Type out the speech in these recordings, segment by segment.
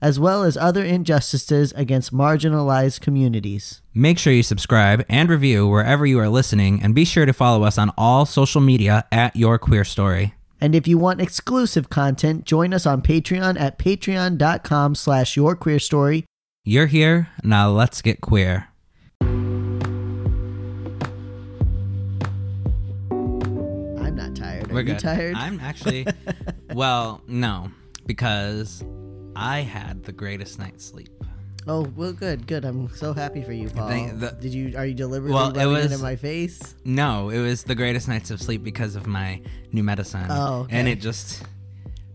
as well as other injustices against marginalized communities. Make sure you subscribe and review wherever you are listening, and be sure to follow us on all social media at Your Queer Story. And if you want exclusive content, join us on Patreon at patreon.com slash yourqueerstory. You're here, now let's get queer. I'm not tired. Are We're you good. tired? I'm actually, well, no, because I had the greatest night's sleep. oh, well, good, good. I'm so happy for you, Paul. Thank- the- Did you? Are you deliberately Well, it rubbing it, was- in my face? No, it was the greatest nights of sleep because of my new medicine. Oh, okay. And it just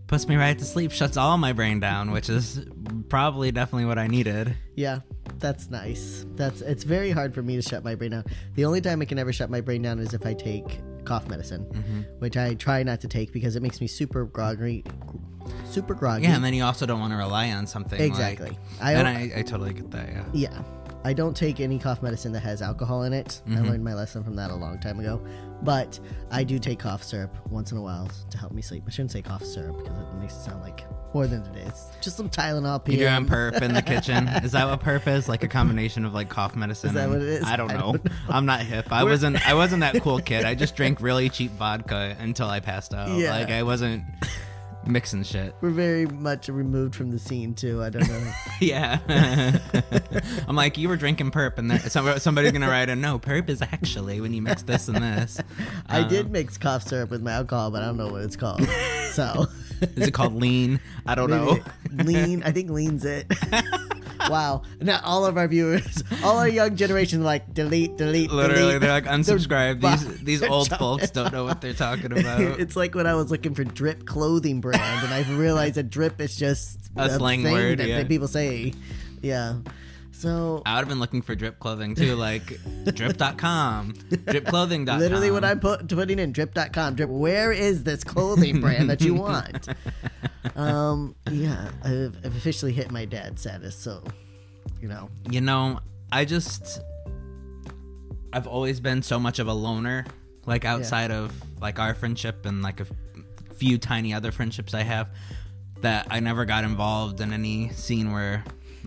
puts me right to sleep, shuts all my brain down, which is probably definitely what I needed. Yeah, that's nice. That's it's very hard for me to shut my brain down. The only time I can ever shut my brain down is if I take cough medicine, Mm-hmm. which I try not to take because it makes me super groggy, super groggy. Yeah, and then you also don't want to rely on something. like- exactly. I, and I, I totally get that, yeah. yeah, I don't take any cough medicine that has alcohol in it. I Mm-hmm. learned my lesson from that a long time ago. But I do take cough syrup once in a while to help me sleep. I shouldn't say cough syrup because it makes it sound like more than it is. Just some Tylenol. You PM. doing perp in the kitchen? Is that what perp is? Like a combination of like cough medicine? Is that and- what it is? I don't I know. don't know. I'm not hip. I wasn't. I wasn't that cool kid. I just drank really cheap vodka until I passed out. Yeah. Like I wasn't mixing shit. We're very much removed from the scene too. I don't know. Yeah. I'm like, you were drinking perp, and then some, somebody's gonna write a no. Perp is actually when you mix this and this. I Um, did mix cough syrup with my alcohol, but I don't know what it's called. So Is it called lean? I don't know. lean. I think lean's it. Wow. Now all of our viewers, all our young generation, like delete, delete, Literally, delete. they're like unsubscribe. These these old folks don't know what they're talking about. it's like when I was looking for drip clothing brand, and I realized that drip is just A slang thing word, that, yeah. that people say. Yeah. So I would have been looking for drip clothing too, like drip.com, dripclothing.com. literally what I'm put, putting in drip.com. Drip. Where is this clothing brand that you want? um. Yeah. I've, I've officially hit my dad status. So, you know. You know, I just I've always been so much of a loner, like outside of like our friendship and like a f- few tiny other friendships I have, that I never got involved in any scene where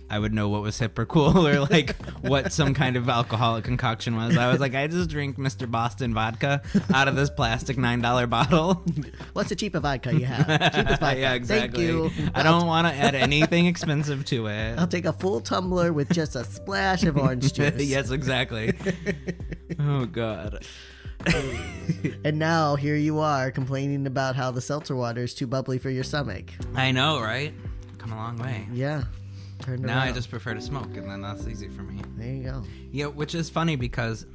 I would know what was hip or cool or like what some kind of alcoholic concoction was. I was like, I just drink Mr. Boston vodka out of this plastic nine dollar bottle. What's the cheapest vodka you have? Cheapest vodka. yeah, exactly. Thank you. I don't want to add anything expensive to it. I'll take a full tumbler with just a splash of orange juice. yes, exactly. oh god. And now here you are complaining about how the seltzer water is too bubbly for your stomach. I know, right? Come a long way. Yeah. Turned Now I just prefer to smoke, and then that's easy for me. There you go. Yeah, which is funny because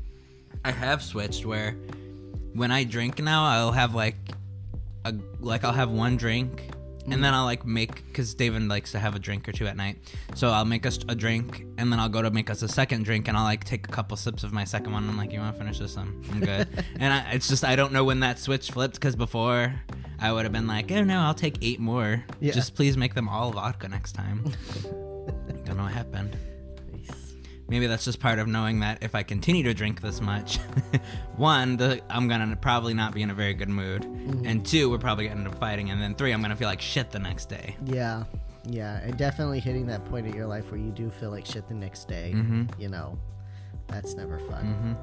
I have switched where when I drink now, I'll have like a like I'll have one drink. And then mm. I'll like make because David likes to have a drink or two at night, so I'll make us a drink, and then I'll go to make us a second drink, and I'll like take a couple sips of my second one. I'm like, you want to finish this? I'm, I'm good. and I, it's just I don't know when that switch flipped because before I would have been like, oh no, I'll take eight more. Yeah. Just please make them all vodka next time. don't know what happened. Maybe that's just part of knowing that if I continue to drink this much, one, the, I'm gonna probably not be in a very good mood, and two, we're probably gonna end up fighting, and then three, I'm gonna feel like shit the next day. Yeah. Yeah. And definitely hitting that point in your life where you do feel like shit the next day. Mm-hmm. You know, that's never fun.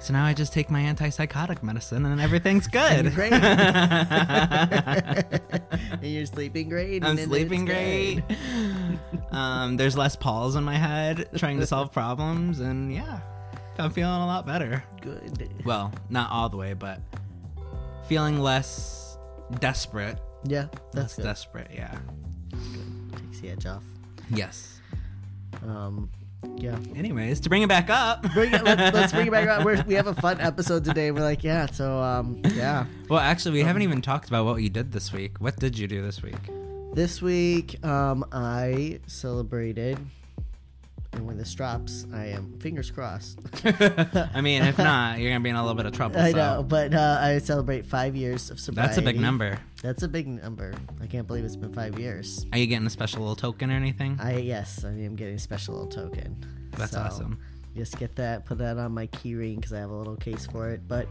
So now I just take my antipsychotic medicine, and everything's And good. you're great. and you're sleeping great. I'm sleeping great. um, there's less Pauls in my head trying to solve problems, and yeah, I'm feeling a lot better. Good. Well, not all the way, but feeling less desperate. Yeah. That's less good. desperate. Yeah. Takes the edge off. Yes. Um, yeah. Anyways, to bring it back up. Bring it, let's, let's bring it back. We're, we have a fun episode today. We're like, yeah, so, um, yeah. well, actually, we haven't even talked about what you did this week. What did you do this week? This week, um, I celebrated and when this drops, I am fingers crossed. I mean, if not, you're gonna be in a little bit of trouble. I so. know, but uh, I celebrate five years of sobriety. That's a big number. That's a big number. I can't believe it's been five years. Are you getting a special little token or anything? I yes, I am getting a special little token. That's So, awesome. Just get that, put that on my key ring because I have a little case for it. But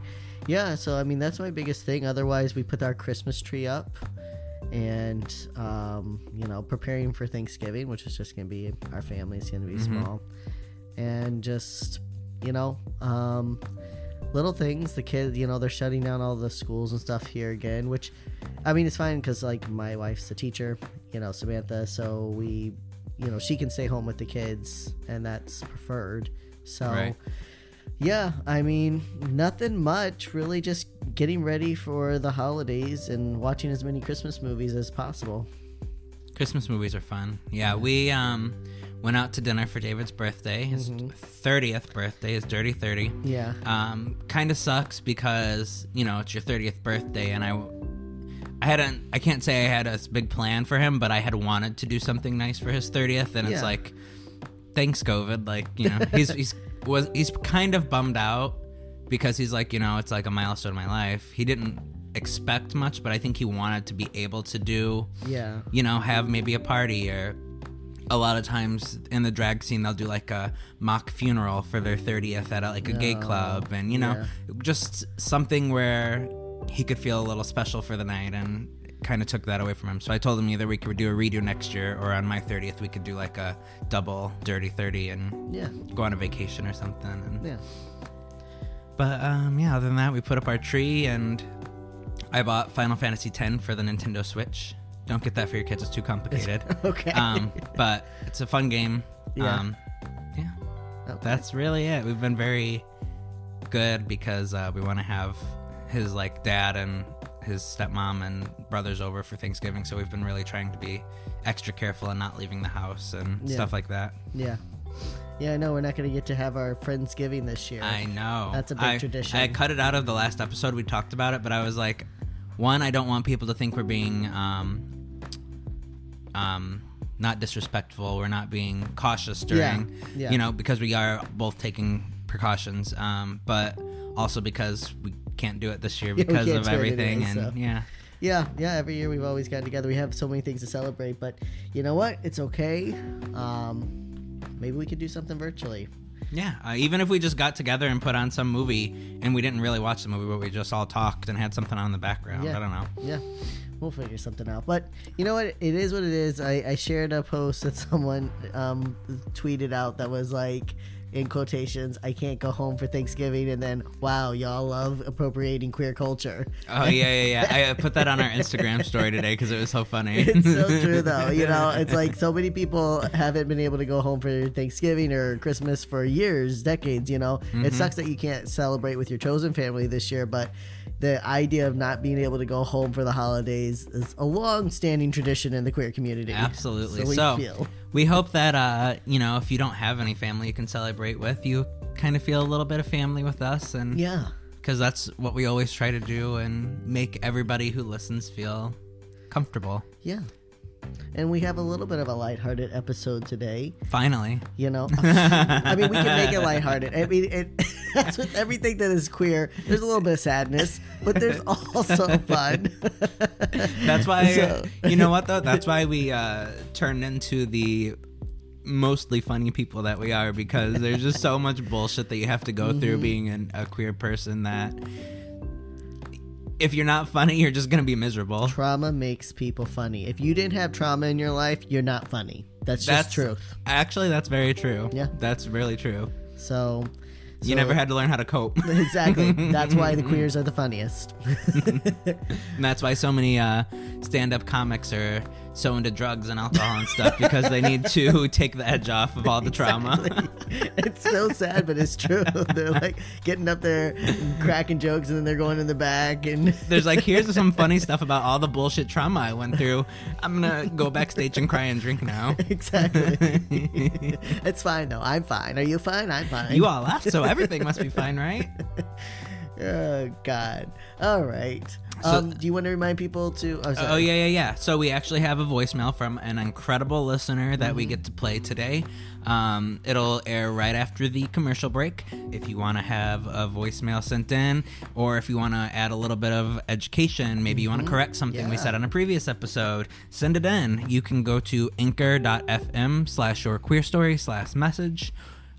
yeah, so I mean that's my biggest thing. Otherwise, we put our Christmas tree up, and um, you know, preparing for Thanksgiving, which is just gonna be our family's gonna be Mhm. small, and just you know, um, little things. The kids, you know, they're shutting down all the schools and stuff here again, which I mean, it's fine because like my wife's a teacher, you know, Samantha, so we, you know, she can stay home with the kids, and that's preferred. So, Right. Yeah, I mean, nothing much. Really, just getting ready for the holidays and watching as many Christmas movies as possible. Christmas movies are fun. Yeah, we um went out to dinner for David's birthday. His Mm-hmm. 30th birthday, his dirty 30. Yeah, Um kind of sucks because, you know, it's your 30th birthday and I I hadn't I can't say I had a big plan for him, but I had wanted to do something nice for his 30th and it's like thanks COVID, like, you know, he's he's was he's kind of bummed out because he's like, you know, it's like a milestone in my life. He didn't expect much, but I think he wanted to be able to do yeah, you know, have maybe a party or a lot of times in the drag scene they'll do like a mock funeral for their 30th at a, like a gay club and you know yeah. just something where he could feel a little special for the night and kind of took that away from him so i told him either we could do a redo next year or on my 30th we could do like a double dirty 30 and yeah, go on a vacation or something and yeah. but um, yeah, other than that, we put up our tree, and I bought Final Fantasy X for the Nintendo Switch. Don't get that for your kids; it's too complicated. Okay. Um, but it's a fun game. Yeah. Um, yeah, Okay. that's really it. We've been very good because uh, we want to have his like dad and his stepmom and brothers over for Thanksgiving. So we've been really trying to be extra careful and not leaving the house and Yeah. stuff like that. yeah, yeah. I know we're not going to get to have our friendsgiving this year. I know. That's a big I- tradition. I cut it out of the last episode. We talked about it, but I was like, one, I don't want people to think we're being, um, um, not disrespectful. We're not being cautious during, yeah. you know, because we are both taking precautions. Um, but also because we can't do it this year because of everything. anyway, and so. yeah, Yeah, yeah. Every year we've always gotten together. We have so many things to celebrate, but you know what? It's okay. Um, maybe we could do something virtually. yeah. Uh, even if we just got together and put on some movie and we didn't really watch the movie, but we just all talked and had something on in the background. Yeah. I don't know. Yeah, we'll figure something out. But you know what? It is what it is. I, I shared a post that someone um, tweeted out that was like, in quotations, "I can't go home for Thanksgiving," and then, "Wow, y'all love appropriating queer culture." Oh yeah, yeah, yeah. I uh, put that on our Instagram story today because it was so funny. It's so true, though. You know, it's like so many people haven't been able to go home for Thanksgiving or Christmas for years, decades. You know, it sucks that you can't celebrate with your chosen family this year, but the idea of not being able to go home for the holidays is a long-standing tradition in the queer community. Absolutely. So we So, feel. we hope that uh, you know, if you don't have any family you can celebrate with, you kind of feel a little bit of family with us, and Yeah. because that's what we always try to do, and make everybody who listens feel comfortable. Yeah. And we have a little bit of a lighthearted episode today. Finally, You know, I mean, we can make it lighthearted. I mean, it, that's with everything that is queer. There's a little bit of sadness, but there's also fun. that's why So- you know what though. That's why we uh, turned into the mostly funny people that we are because there's just so much bullshit that you have to go through Mm-hmm. being an, a queer person that if you're not funny you're just gonna be miserable trauma makes people funny. If you didn't have trauma in your life, you're not funny. That's just That's truth. Actually, that's very true. Yeah. that's really true. So, You never had to learn how to cope, exactly. That's why the queers are the funniest. and that's why so many uh, stand-up comics are so into drugs and alcohol and stuff because they need to take the edge off of all the trauma. Exactly. it's so sad, but it's true. They're like getting up there, cracking jokes, and then they're going in the back and. There's like, here's some funny stuff about all the bullshit trauma I went through. I'm gonna go backstage and cry and drink now. exactly. it's fine though. I'm fine. Are you fine? I'm fine. You all left, so everything must be fine, right? oh God. All right. So- um, do you want to remind people to? Oh. Oh yeah, yeah, yeah. So we actually have a voicemail from an incredible listener that we get to play today. Um, it'll air right after the commercial break. If you want to have a voicemail sent in, or if you want to add a little bit of education, maybe you want to correct something we said on a previous episode, send it in. You can go to anchor.fm slash your queer story slash message.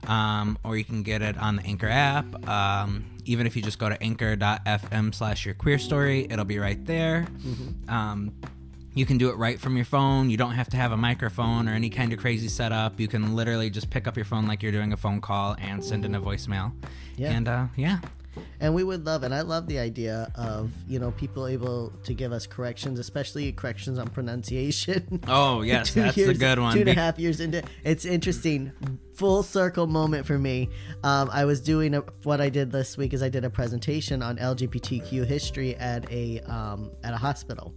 Um, or you can get it on the Anchor app. Um, even if you just go to anchor.fm slash your queer story, it'll be right there. Um, you can do it right from your phone. You don't have to have a microphone or any kind of crazy setup. You can literally just pick up your phone like you're doing a phone call and send in a voicemail. Yeah. And uh, yeah, And we would love, and I love the idea of you know people able to give us corrections, especially corrections on pronunciation. Oh, yes, that's a good one. Two and a half years into it's interesting. Full circle moment for me. Um, I was doing a, what I did this week is I did a presentation on LGBTQ history at a um, at a hospital.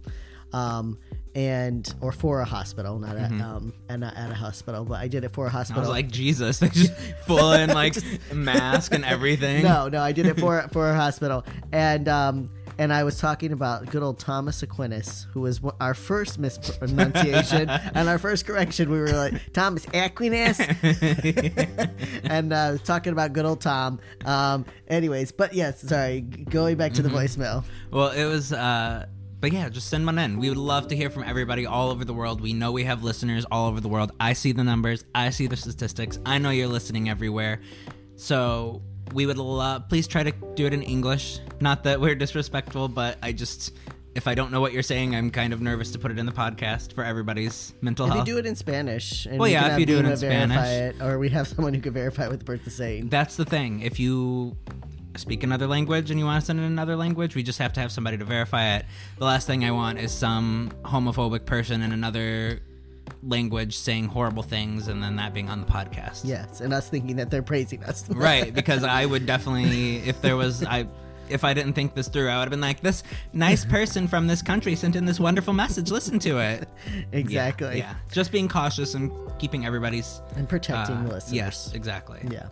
Um, and or for a hospital, not at um, and not at a hospital, but I did it for a Mm-hmm. I was like, Jesus, they just full in like mask and everything. No, no, I did it for for a hospital, and um, and I was talking about good old Thomas Aquinas, who was our first mispronunciation and our first correction. We were like Thomas Aquinas, and uh, talking about good old Tom. Um, anyways, but yes, sorry, going back to the voicemail. Well, it was, uh, but yeah, just send one in. We would love to hear from everybody all over the world. We know we have listeners all over the world. I see the numbers, I see the statistics. I know you're listening everywhere. So we would love, please try to do it in English. Not that we're disrespectful, but I just, if I don't know what you're saying, I'm kind of nervous to put it in the podcast for everybody's mental health. If you do it in Spanish, and Well, we yeah, if you do it in verify Spanish. it, or we have someone who can verify what the person is saying. That's the thing. If you speak another language and you want to send in another language, we just have to have somebody to verify it. The last thing I want is some homophobic person in another language saying horrible things and then that being on the podcast. Yes, and us thinking that they're praising us. Right, because I would definitely if there was I if I didn't think this through, I would have been like, this nice person from this country sent in this wonderful message. Listen to it. exactly. Yeah. Just being cautious and keeping everybody's And protecting uh, listeners. Yes, exactly. Yeah.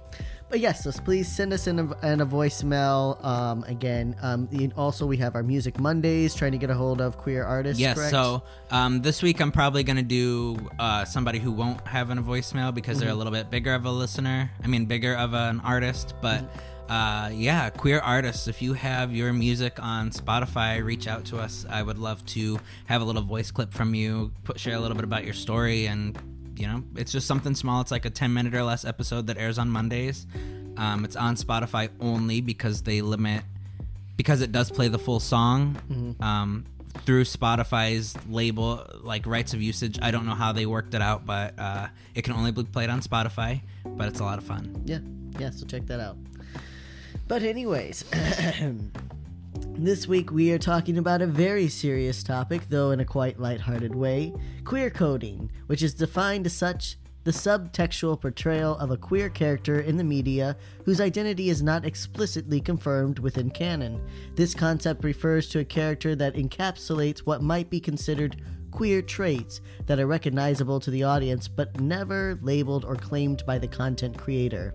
But yes, so please send us in a, in a voicemail. Um, again, um, also we have our Music Mondays, trying to get a hold of queer artists. Yes. correct? So um, this week I'm probably gonna do uh, somebody who won't have a voicemail because they're a little bit bigger of a listener. I mean, bigger of an artist. But uh, yeah, queer artists. If you have your music on Spotify, reach out to us. I would love to have a little voice clip from you. Put share a little bit about your story and. You know, it's just something small. It's like a 10 minute or less episode that airs on Mondays. Um, it's on Spotify only because they limit because it does play the full song um, through Spotify's label, like rights of usage. I don't know how they worked it out, but uh, it can only be played on Spotify. But it's a lot of fun. yeah, yeah. So check that out. But anyways, this week we are talking about a very serious topic, though in a quite lighthearted way: queer coding, which is defined as such the subtextual portrayal of a queer character in the media whose identity is not explicitly confirmed within canon. This concept refers to a character that encapsulates what might be considered queer traits that are recognizable to the audience but never labeled or claimed by the content creator.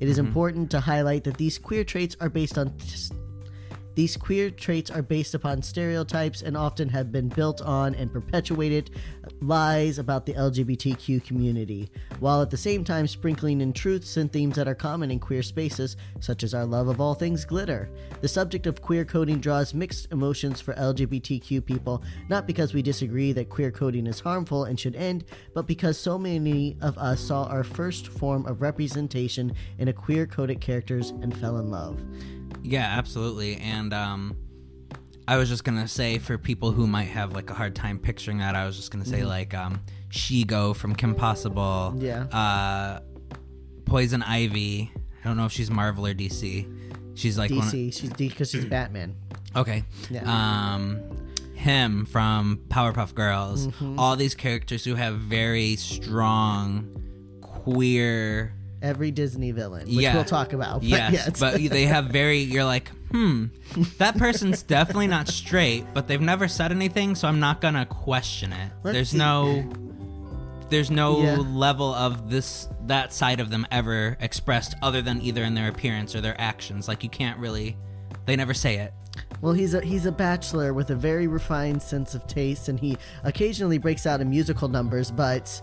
It is mm-hmm. important to highlight that these queer traits are based on these queer traits are based upon stereotypes and often have been built on and perpetuated lies about the LGBTQ community, while at the same time sprinkling in truths and themes that are common in queer spaces, such as our love of all things glitter. The subject of queer coding draws mixed emotions for LGBTQ people, not because we disagree that queer coding is harmful and should end, but because so many of us saw our first form of representation in a queer coded characters and fell in love. Yeah, absolutely. And um, I was just gonna say for people who might have like a hard time picturing that, I was just gonna say like um, Shego from Kim Possible. Yeah. Uh, Poison Ivy. I don't know if she's Marvel or DC. She's like one. Of, DC. She's because she's Batman. Okay. Yeah. Um, him from Powerpuff Girls. Mm-hmm. All these characters who have very strong queer. Every Disney villain, which Yeah. we'll talk about. But Yes, yes. but they have very. You're like, hmm, that person's definitely not straight, but they've never said anything, so I'm not gonna question it. Let's there's see. no. There's no Yeah. level of this that side of them ever expressed other than either in their appearance or their actions. Like you can't really They never say it. Well, he's a he's a bachelor with a very refined sense of taste, and he occasionally breaks out in musical numbers, but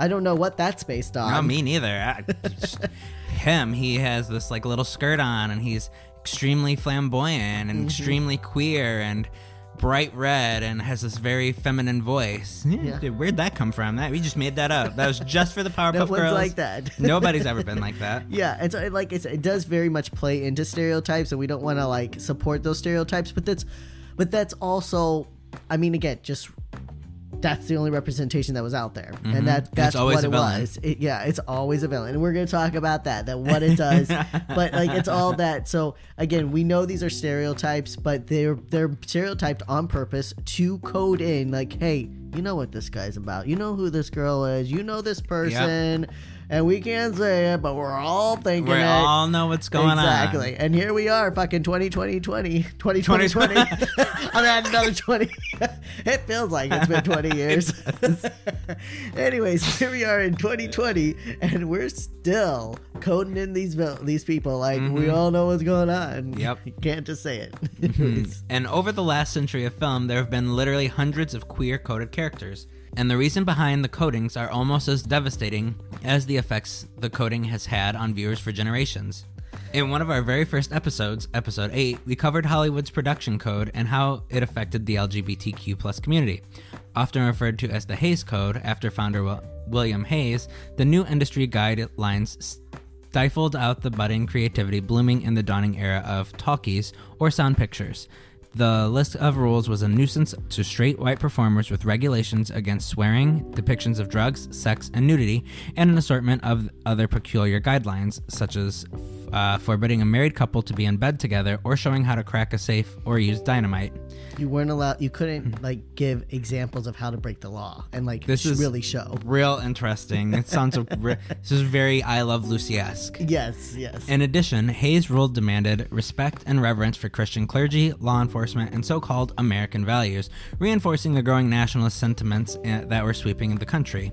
I don't know what that's based on. Not me neither. I, just- him, he has this like little skirt on, and he's extremely flamboyant and mm-hmm. extremely queer and bright red, and has this very feminine voice. Yeah. Dude, where'd that come from? That we just made that up. That was just for the Powerpuff No one's Girls. like that. Nobody's ever been like that. Yeah, and so it, like it's, it does very much play into stereotypes, and we don't want to like support those stereotypes. But that's, but that's also, I mean, again, just that's the only representation that was out there, and that that's Mm-hmm. what it was. It, yeah, it's always a villain, and we're gonna talk about that. That what it does, but like it's all that. So again, we know these are stereotypes, but they're they're stereotyped on purpose to code in like, hey, you know what this guy's about. You know who this girl is. You know this person. And we can't say it, but we're all thinking We it. all know what's going on. exactly. And here we are, fucking 2020, 20, 2020, 20. I'm at another 20. it feels like it's been 20 years. Anyways, here we are in 2020, and we're still coding in these these people like we mm-hmm. all know what's going on. Yep. You can't just say it. on. Mm-hmm. And over the last century of film, there have been literally hundreds of queer coded characters. And the reason behind the codings are almost as devastating as the effects the coding has had on viewers for generations. In one of our very first episodes, episode 8, we covered Hollywood's production code and how it affected the LGBTQ plus community. Often referred to as the Hays Code after founder Wil- William Hays, the new industry guidelines stifled out the budding creativity blooming in the dawning era of talkies or sound pictures. The list of rules was a nuisance to straight white performers with regulations against swearing, depictions of drugs, sex, and nudity, and an assortment of other peculiar guidelines, such as uh, forbidding a married couple to be in bed together or showing how to crack a safe or use dynamite. you weren't allowed. You couldn't like give examples of how to break the law and like This is- really show. Real interesting. It sounds re- this is very I Love Lucy esque. Yes, yes. In addition, Hays' rule demanded respect and reverence for Christian clergy, law enforcement, and so called American values, reinforcing the growing nationalist sentiments eh, that were sweeping the country.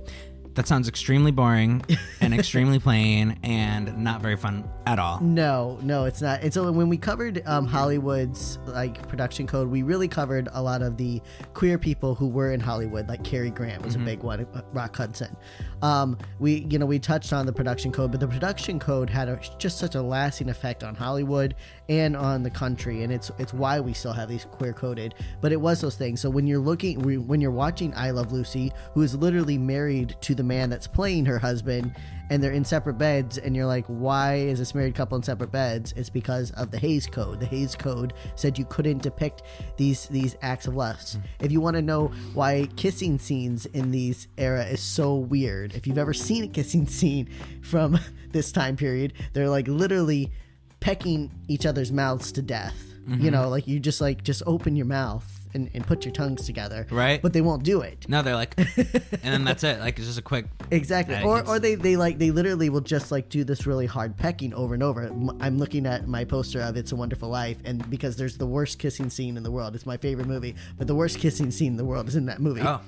That sounds extremely boring and extremely plain and not very fun at all. No, no, it's not. And so when we covered um, Hollywood's like production code, we really covered a lot of the queer people who were in Hollywood. Like Cary Grant was a big one, uh, Rock Hudson. Um, we, you know, we touched on the production code, but the production code had a, just such a lasting effect on Hollywood and on the country, and it's it's why we still have these queer coded. But it was those things. So when you're looking, when you're watching I Love Lucy, who is literally married to the man that's playing her husband and they're in separate beds and you're like why is this married couple in separate beds it's because of the Hays code the Hays code said you couldn't depict these these acts of lust hmm. if you want to know why kissing scenes in these era is so weird if you've ever seen a kissing scene from this time period they're like literally pecking each other's mouths to death. You mm-hmm. know like you just like just open your mouth and, and put your tongues together Right. but they won't do it No, they're like, and then that's it. Like, it's just a quick. Exactly. Yeah, or or they, they like they literally will just like do this really hard pecking over and over. I'm looking at my poster of It's a Wonderful Life and because there's the worst kissing scene in the world. It's my favorite movie, but the worst kissing scene in the world is in that movie. Oh,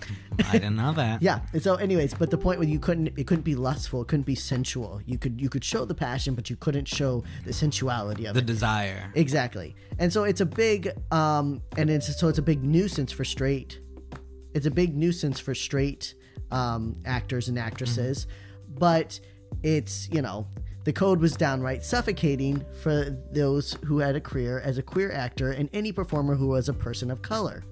I didn't know that. Yeah. And so anyways, but the point was you couldn't it couldn't be lustful, it couldn't be sensual. You could you could show the passion, but you couldn't show the sensuality of The it. desire. Exactly. And so it's a big um and it's so it's a big nuisance for straight. It's a big nuisance for straight um actors and actresses, but it's, you know, the code was downright suffocating for those who had a career as a queer actor and any performer who was a person of color.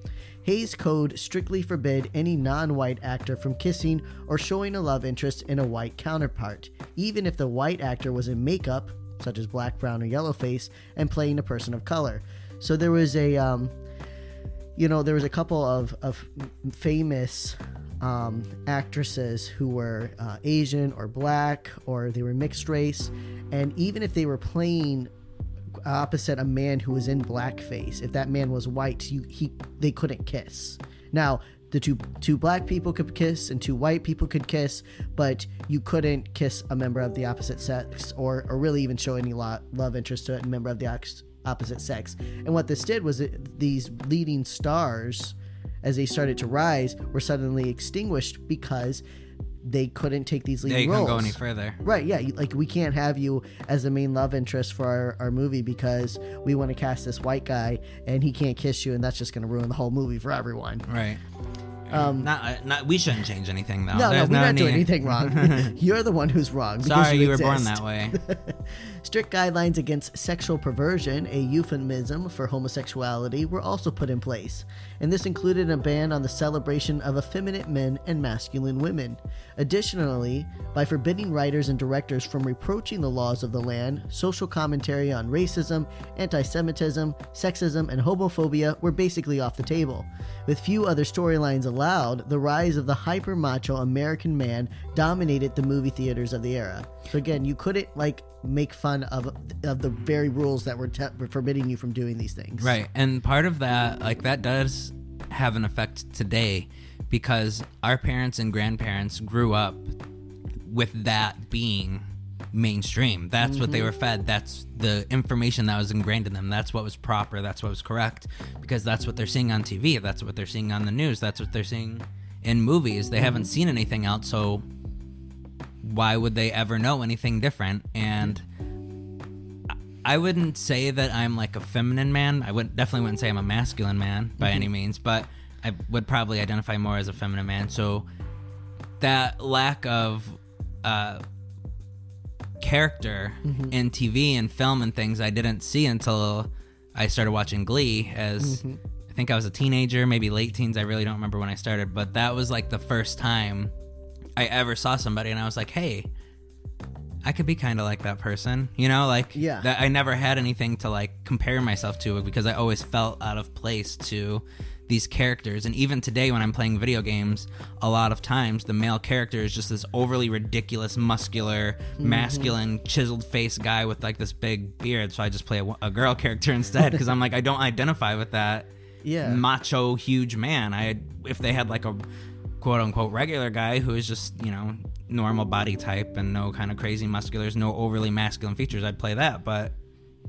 Hays Code strictly forbid any non white actor from kissing or showing a love interest in a white counterpart, even if the white actor was in makeup, such as black, brown, or yellow face, and playing a person of color. So there was a, um, you know, there was a couple of, of famous um, actresses who were uh, Asian or black or they were mixed race, and even if they were playing opposite a man who was in blackface, if that man was white, you he they couldn't kiss. Now the two two black people could kiss and two white people could kiss, but you couldn't kiss a member of the opposite sex or or really even show any lo- love interest to a member of the opposite sex. And what this did was it, these leading stars, as they started to rise, were suddenly extinguished because they couldn't take these leading you roles. couldn't go any further. Right, yeah. Like, we can't have you as the main love interest for our, our movie because we want to cast this white guy and he can't kiss you, and that's just going to ruin the whole movie for everyone. Right. not, uh, not. We shouldn't change anything though. Um, No, no, we're not doing anything wrong. You're the one who's wrong. Sorry, you, were born that way. Strict guidelines against sexual perversion, a euphemism for homosexuality, were also put in place, and this included a ban on the celebration of effeminate men and masculine women. Additionally, by forbidding writers and directors from reproaching the laws of the land, social commentary on racism, anti Semitism, sexism, and homophobia were basically off the table. With few other storylines allowed, the rise of the hyper macho American man dominated the movie theaters of the era. So again, you couldn't like make fun of of the very rules that were, te- were forbidding you from doing these things. Right. And part of that, like, that does have an effect today because our parents and grandparents grew up with that being mainstream. That's what they mm-hmm. were fed. That's the information that was ingrained in them. That's what was proper. That's what was correct because that's what they're seeing on TV. That's what they're seeing on the news. That's what they're seeing in movies. They haven't mm-hmm. seen anything else. So why would they ever know anything different? And I wouldn't say that I'm like a feminine man. I would definitely wouldn't say I'm a masculine man by mm-hmm. any means, but I would probably identify more as a feminine man. So that lack of uh, character mm-hmm. in TV and film and things I didn't see until I started watching Glee as mm-hmm. I think I was a teenager, maybe late teens. I really don't remember when I started, but that was like the first time I ever saw somebody and I was like, hey, I could be kind of like that person, you know, like Yeah. that I never had anything to like compare myself to because I always felt out of place to these characters. And even today when I'm playing video games, a lot of times the male character is just this overly ridiculous, muscular, Mm-hmm. masculine, chiseled face guy with like this big beard. So I just play a, a girl character instead because I'm like I don't identify with that Yeah. macho huge man. I if they had like a quote unquote regular guy who is just you know normal body type and no kind of crazy musculars, no overly masculine features, I'd play that. But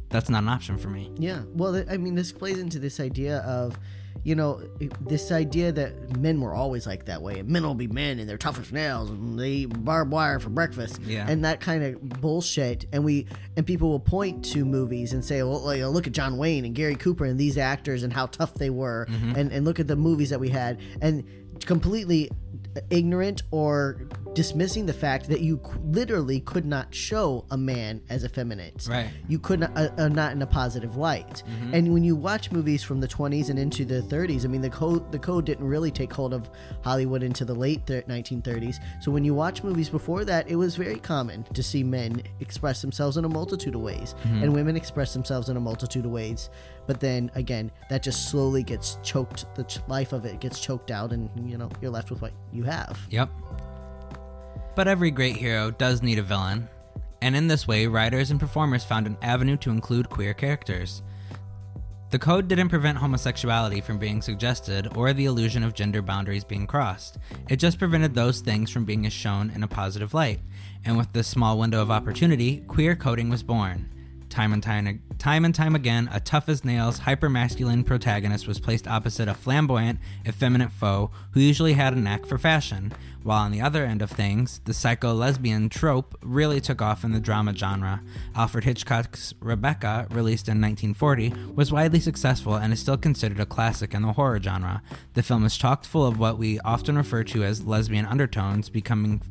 that's not an option for me. Yeah. Well, I mean, this plays into this idea of, you know, this idea that men were always like that way, and men will be men, and they're tough as nails, and they eat barbed wire for breakfast, Yeah. and that kind of bullshit. And we and people will point to movies and say, well, like, look at John Wayne and Gary Cooper and these actors and how tough they were, mm-hmm. and and look at the movies that we had, and completely ignorant or dismissing the fact that you literally could not show a man as effeminate. Right. you could not uh, uh, not in a positive light. And when you watch movies from the 20s and into the 30s i mean the code the code didn't really take hold of hollywood into the late thir- 1930s so when you watch movies before that it was very common to see men express themselves in a multitude of ways. And women express themselves in a multitude of ways but then again that just slowly gets choked the life of it gets choked out and you know you're left with what you have Yep. But every great hero does need a villain, and in this way, writers and performers found an avenue to include queer characters. The code didn't prevent homosexuality from being suggested or the illusion of gender boundaries being crossed. It just prevented those things from being shown in a positive light. And with this small window of opportunity, queer coding was born. Time and time, time and time again, a tough as nails, hyper-masculine protagonist was placed opposite a flamboyant, effeminate foe who usually had a knack for fashion. While on the other end of things, the psycho lesbian trope really took off in the drama genre. Alfred Hitchcock's Rebecca, released in 1940, was widely successful and is still considered a classic in the horror genre. The film is chocked full of what we often refer to as lesbian undertones, becoming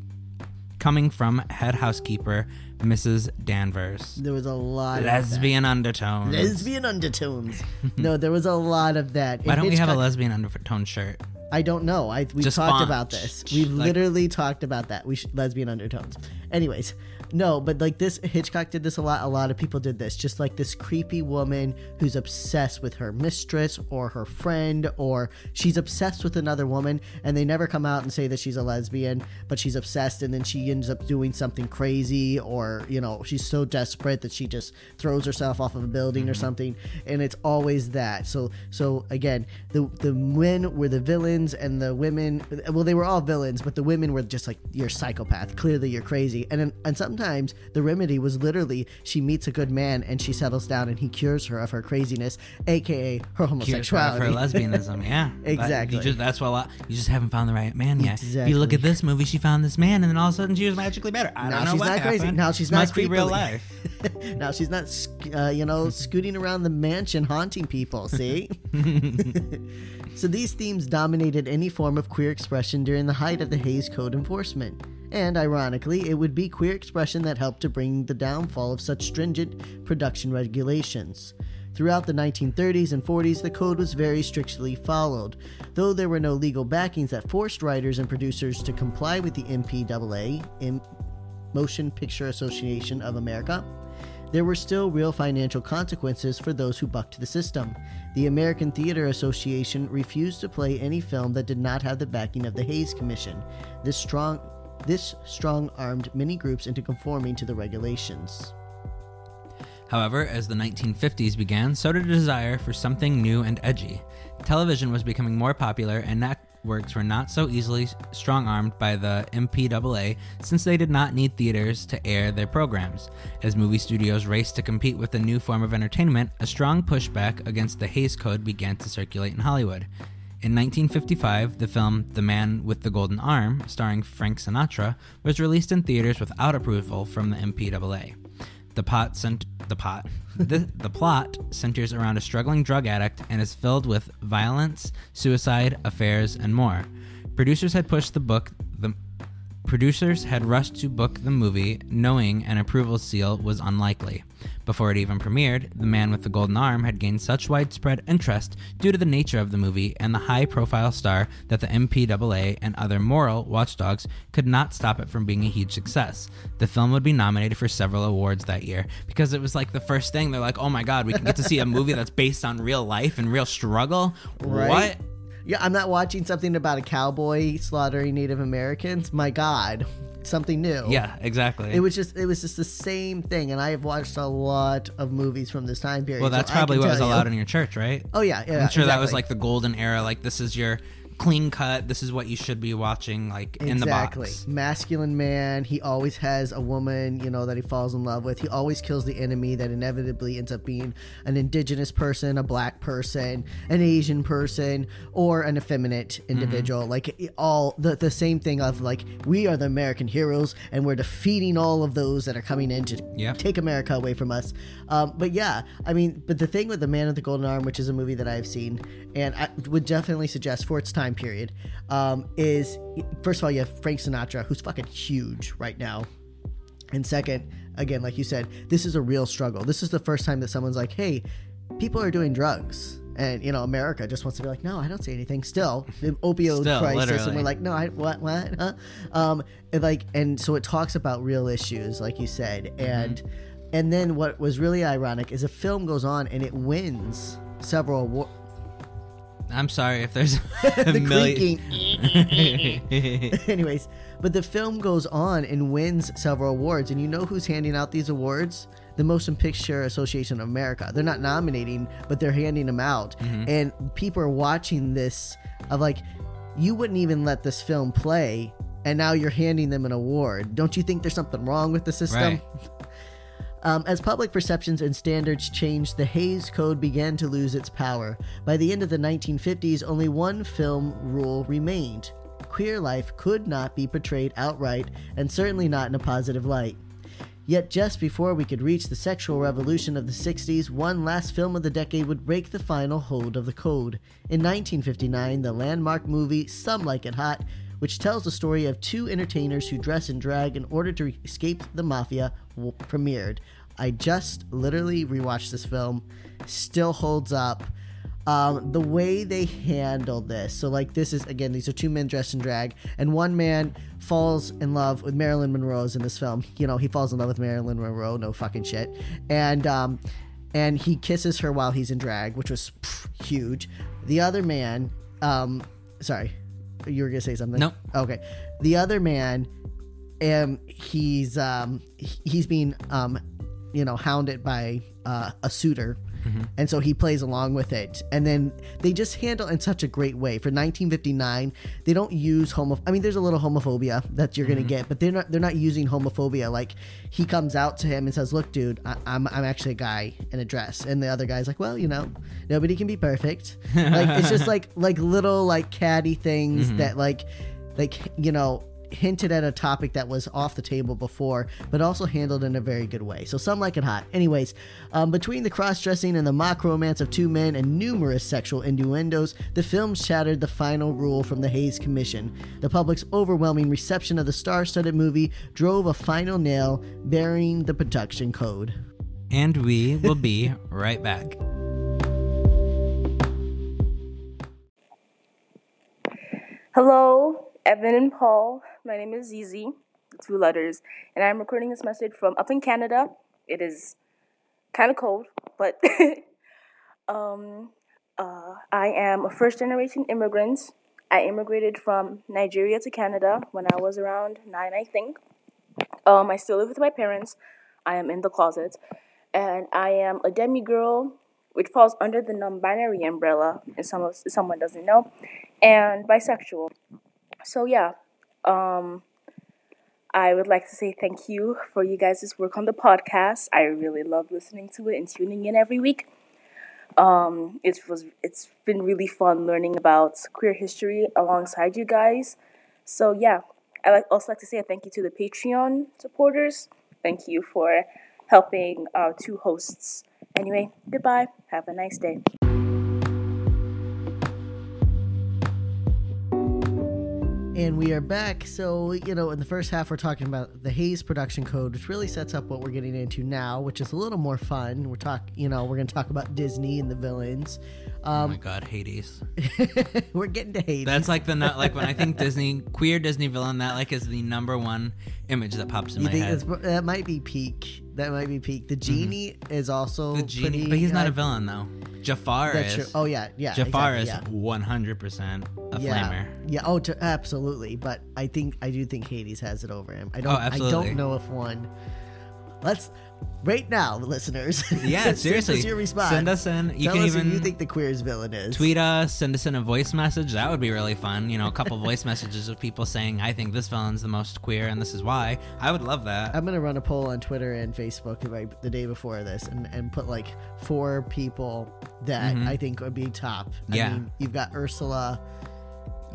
coming from head housekeeper Mrs. Danvers. there was a lot of. Lesbian undertones. lesbian undertones no there was a lot of that Why don't we have a lesbian undertone shirt? I don't know. I we've talked font. about this. We've Like- literally talked about that. We should, lesbian undertones. Anyways, no, but like this Hitchcock did this a lot. A lot of people did this. Just like this creepy woman who's obsessed with her mistress or her friend or she's obsessed with another woman and they never come out and say that she's a lesbian, but she's obsessed and then she ends up doing something crazy or, you know, she's so desperate that she just throws herself off of a building or mm-hmm. something and it's always that. So so again, the the men were the villains and the women well they were all villains, but the women were just like you're psychopath. Clearly you're crazy. And and sometimes sometimes the remedy was literally she meets a good man and she settles down and he cures her of her craziness, aka her Cures her of her lesbianism. Yeah, That- Exactly. you just- that's lot, you just haven't found the right man yet. If you look at this movie, she found this man, and then all of a sudden she was magically better. I Now don't know she's what not crazy. Now she's not must be real life. now she's not, uh, you know, scooting around the mansion haunting people. See. so these themes dominated any form of queer expression during the height of the Hays Code enforcement. And ironically, it would be queer expression that helped to bring the downfall of such stringent production regulations. Throughout the 1930s and 40s, the code was very strictly followed, though there were no legal backings that forced writers and producers to comply with the MPAA, in Motion Picture Association of America. There were still real financial consequences for those who bucked the system. The American Theater Association refused to play any film that did not have the backing of the Hays Commission. This strong this strong-armed many groups into conforming to the regulations. However, as the 1950s began, so did a desire for something new and edgy. Television was becoming more popular, and networks were not so easily strong armed by the MPAA since they did not need theaters to air their programs. As movie studios raced to compete with the new form of entertainment, a strong pushback against the Hays Code began to circulate in Hollywood. In 1955, the film The Man with the Golden Arm, starring Frank Sinatra, was released in theaters without approval from the MPAA. The pot cent- the pot the, the plot centers around a struggling drug addict and is filled with violence, suicide, affairs, and more. Producers had pushed the book the producers had rushed to book the movie knowing an approval seal was unlikely. Before it even premiered, The Man with the Golden Arm had gained such widespread interest due to the nature of the movie and the high profile star that the MPAA and other moral watchdogs could not stop it from being a huge success. The film would be nominated for several awards that year because it was like the first thing they're like, oh my god, we can get to see a movie that's based on real life and real struggle. Right. What? Yeah, I'm not watching something about a cowboy slaughtering Native Americans. My God, something new. Yeah, exactly. It was just it was just the same thing, and I have watched a lot of movies from this time period. well, that's I probably what was tell you- allowed in your church, right? Oh yeah, yeah. I'm sure that was like the golden era. Like this is your clean cut. This is what you should be watching. Like in the exactly box. masculine man. He always has a woman, you know, that he falls in love with. He always kills the enemy that inevitably ends up being an indigenous person, a black person, an Asian person, or an effeminate individual. Like all the the same thing of like we are the American heroes and we're defeating all of those that are coming in to Yep. take America away from us. Um, but yeah, I mean, but the thing with the Man with the Golden Arm, which is a movie that I've seen, and I would definitely suggest for its time period, um, is first of all you have Frank Sinatra, who's fucking huge right now, and second, again, like you said, this is a real struggle. This is the first time that someone's like, hey, people are doing drugs. And you know, America just wants to be like, no, I don't see anything. Still, the opioid Still, crisis, and we're like, no, I what what? Huh? Um, and like, and so it talks about real issues, like you said, Mm-hmm. and and then what was really ironic is a film goes on and it wins several awards. I'm sorry if there's a the million. Anyways, but the film goes on and wins several awards, and you know who's handing out these awards? The Motion Picture Association of America. They're not nominating, but they're handing them out, mm-hmm. and people are watching this of like, you wouldn't even let this film play, and now you're handing them an award. Don't you think there's something wrong with the system? Right. Um, as public perceptions and standards changed, the Hays Code began to lose its power. By the end of the 1950s, only one film rule remained queer life could not be portrayed outright, and certainly not in a positive light. Yet, just before we could reach the sexual revolution of the 60s, one last film of the decade would break the final hold of the code. In 1959, the landmark movie Some Like It Hot, which tells the story of two entertainers who dress in drag in order to escape the mafia, premiered. I just literally rewatched this film, still holds up. Um, the way they handle this, so like this is again, these are two men dressed in drag, and one man falls in love with Marilyn Monroe's in this film. You know, he falls in love with Marilyn Monroe, no fucking shit, and um, and he kisses her while he's in drag, which was pff, huge. The other man, um, sorry, you were gonna say something? Nope. Okay, the other man, um, he's um, he's being um, you know, hounded by uh, a suitor, Mm-hmm. and so he plays along with it. And then they just handle in such a great way. For 1959, they don't use homo. I mean, there's a little homophobia that you're gonna mm-hmm. get, but they're not. They're not using homophobia. Like he comes out to him and says, "Look, dude, I, I'm I'm actually a guy in a dress," and the other guy's like, "Well, you know, nobody can be perfect." like it's just like like little like catty things mm-hmm. that like like you know hinted at a topic that was off the table before, but also handled in a very good way. So some like it hot. Anyways, um, between the cross-dressing and the mock romance of two men and numerous sexual innuendos, the film shattered the final rule from the Hays Commission. The public's overwhelming reception of the star-studded movie drove a final nail, burying the production code. And we will be right back. Hello, Evan and Paul. My name is Zizi, two letters, and I'm recording this message from up in Canada. It is kind of cold, but um, uh, I am a first generation immigrant. I immigrated from Nigeria to Canada when I was around nine, I think. Um, I still live with my parents. I am in the closet, and I am a demi girl, which falls under the non-binary umbrella, if some if someone doesn't know, and bisexual. So yeah, um, I would like to say thank you for you guys' work on the podcast. I really love listening to it and tuning in every week. Um, it was it's been really fun learning about queer history alongside you guys. So yeah, I like also like to say a thank you to the Patreon supporters. Thank you for helping our two hosts. Anyway, goodbye. Have a nice day. And we are back. So, you know, in the first half, we're talking about the Hays production code, which really sets up what we're getting into now, which is a little more fun. We're talk, you know, we're going to talk about Disney and the villains. oh my god, Hades. we're getting to Hades. That's like the nu- like when I think Disney queer Disney villain, that like is the number one image that pops in you my think head. that might be peak. That might be peak. The genie is also Mm-hmm. The genie, pretty, but he's not a villain though. Jafar is. Oh yeah, yeah. Jafar exactly, is one hundred percent a yeah. flamer. Yeah. Oh, to, absolutely. But I think I do think Hades has it over him. I oh, don't. Oh, I don't know if one. Let's right now, listeners. Yeah, seriously. us your response. Send us in. You Tell can us even who you think the queer's villain is. tweet us, send us in a voice message. That would be really fun. You know, a couple voice messages of people saying, "I think this villain's the most queer, and this is why." I would love that. I'm gonna run a poll on Twitter and Facebook the day before this, and, and put like four people that I think would be top. Mm-hmm. Yeah. Mean, you've got Ursula.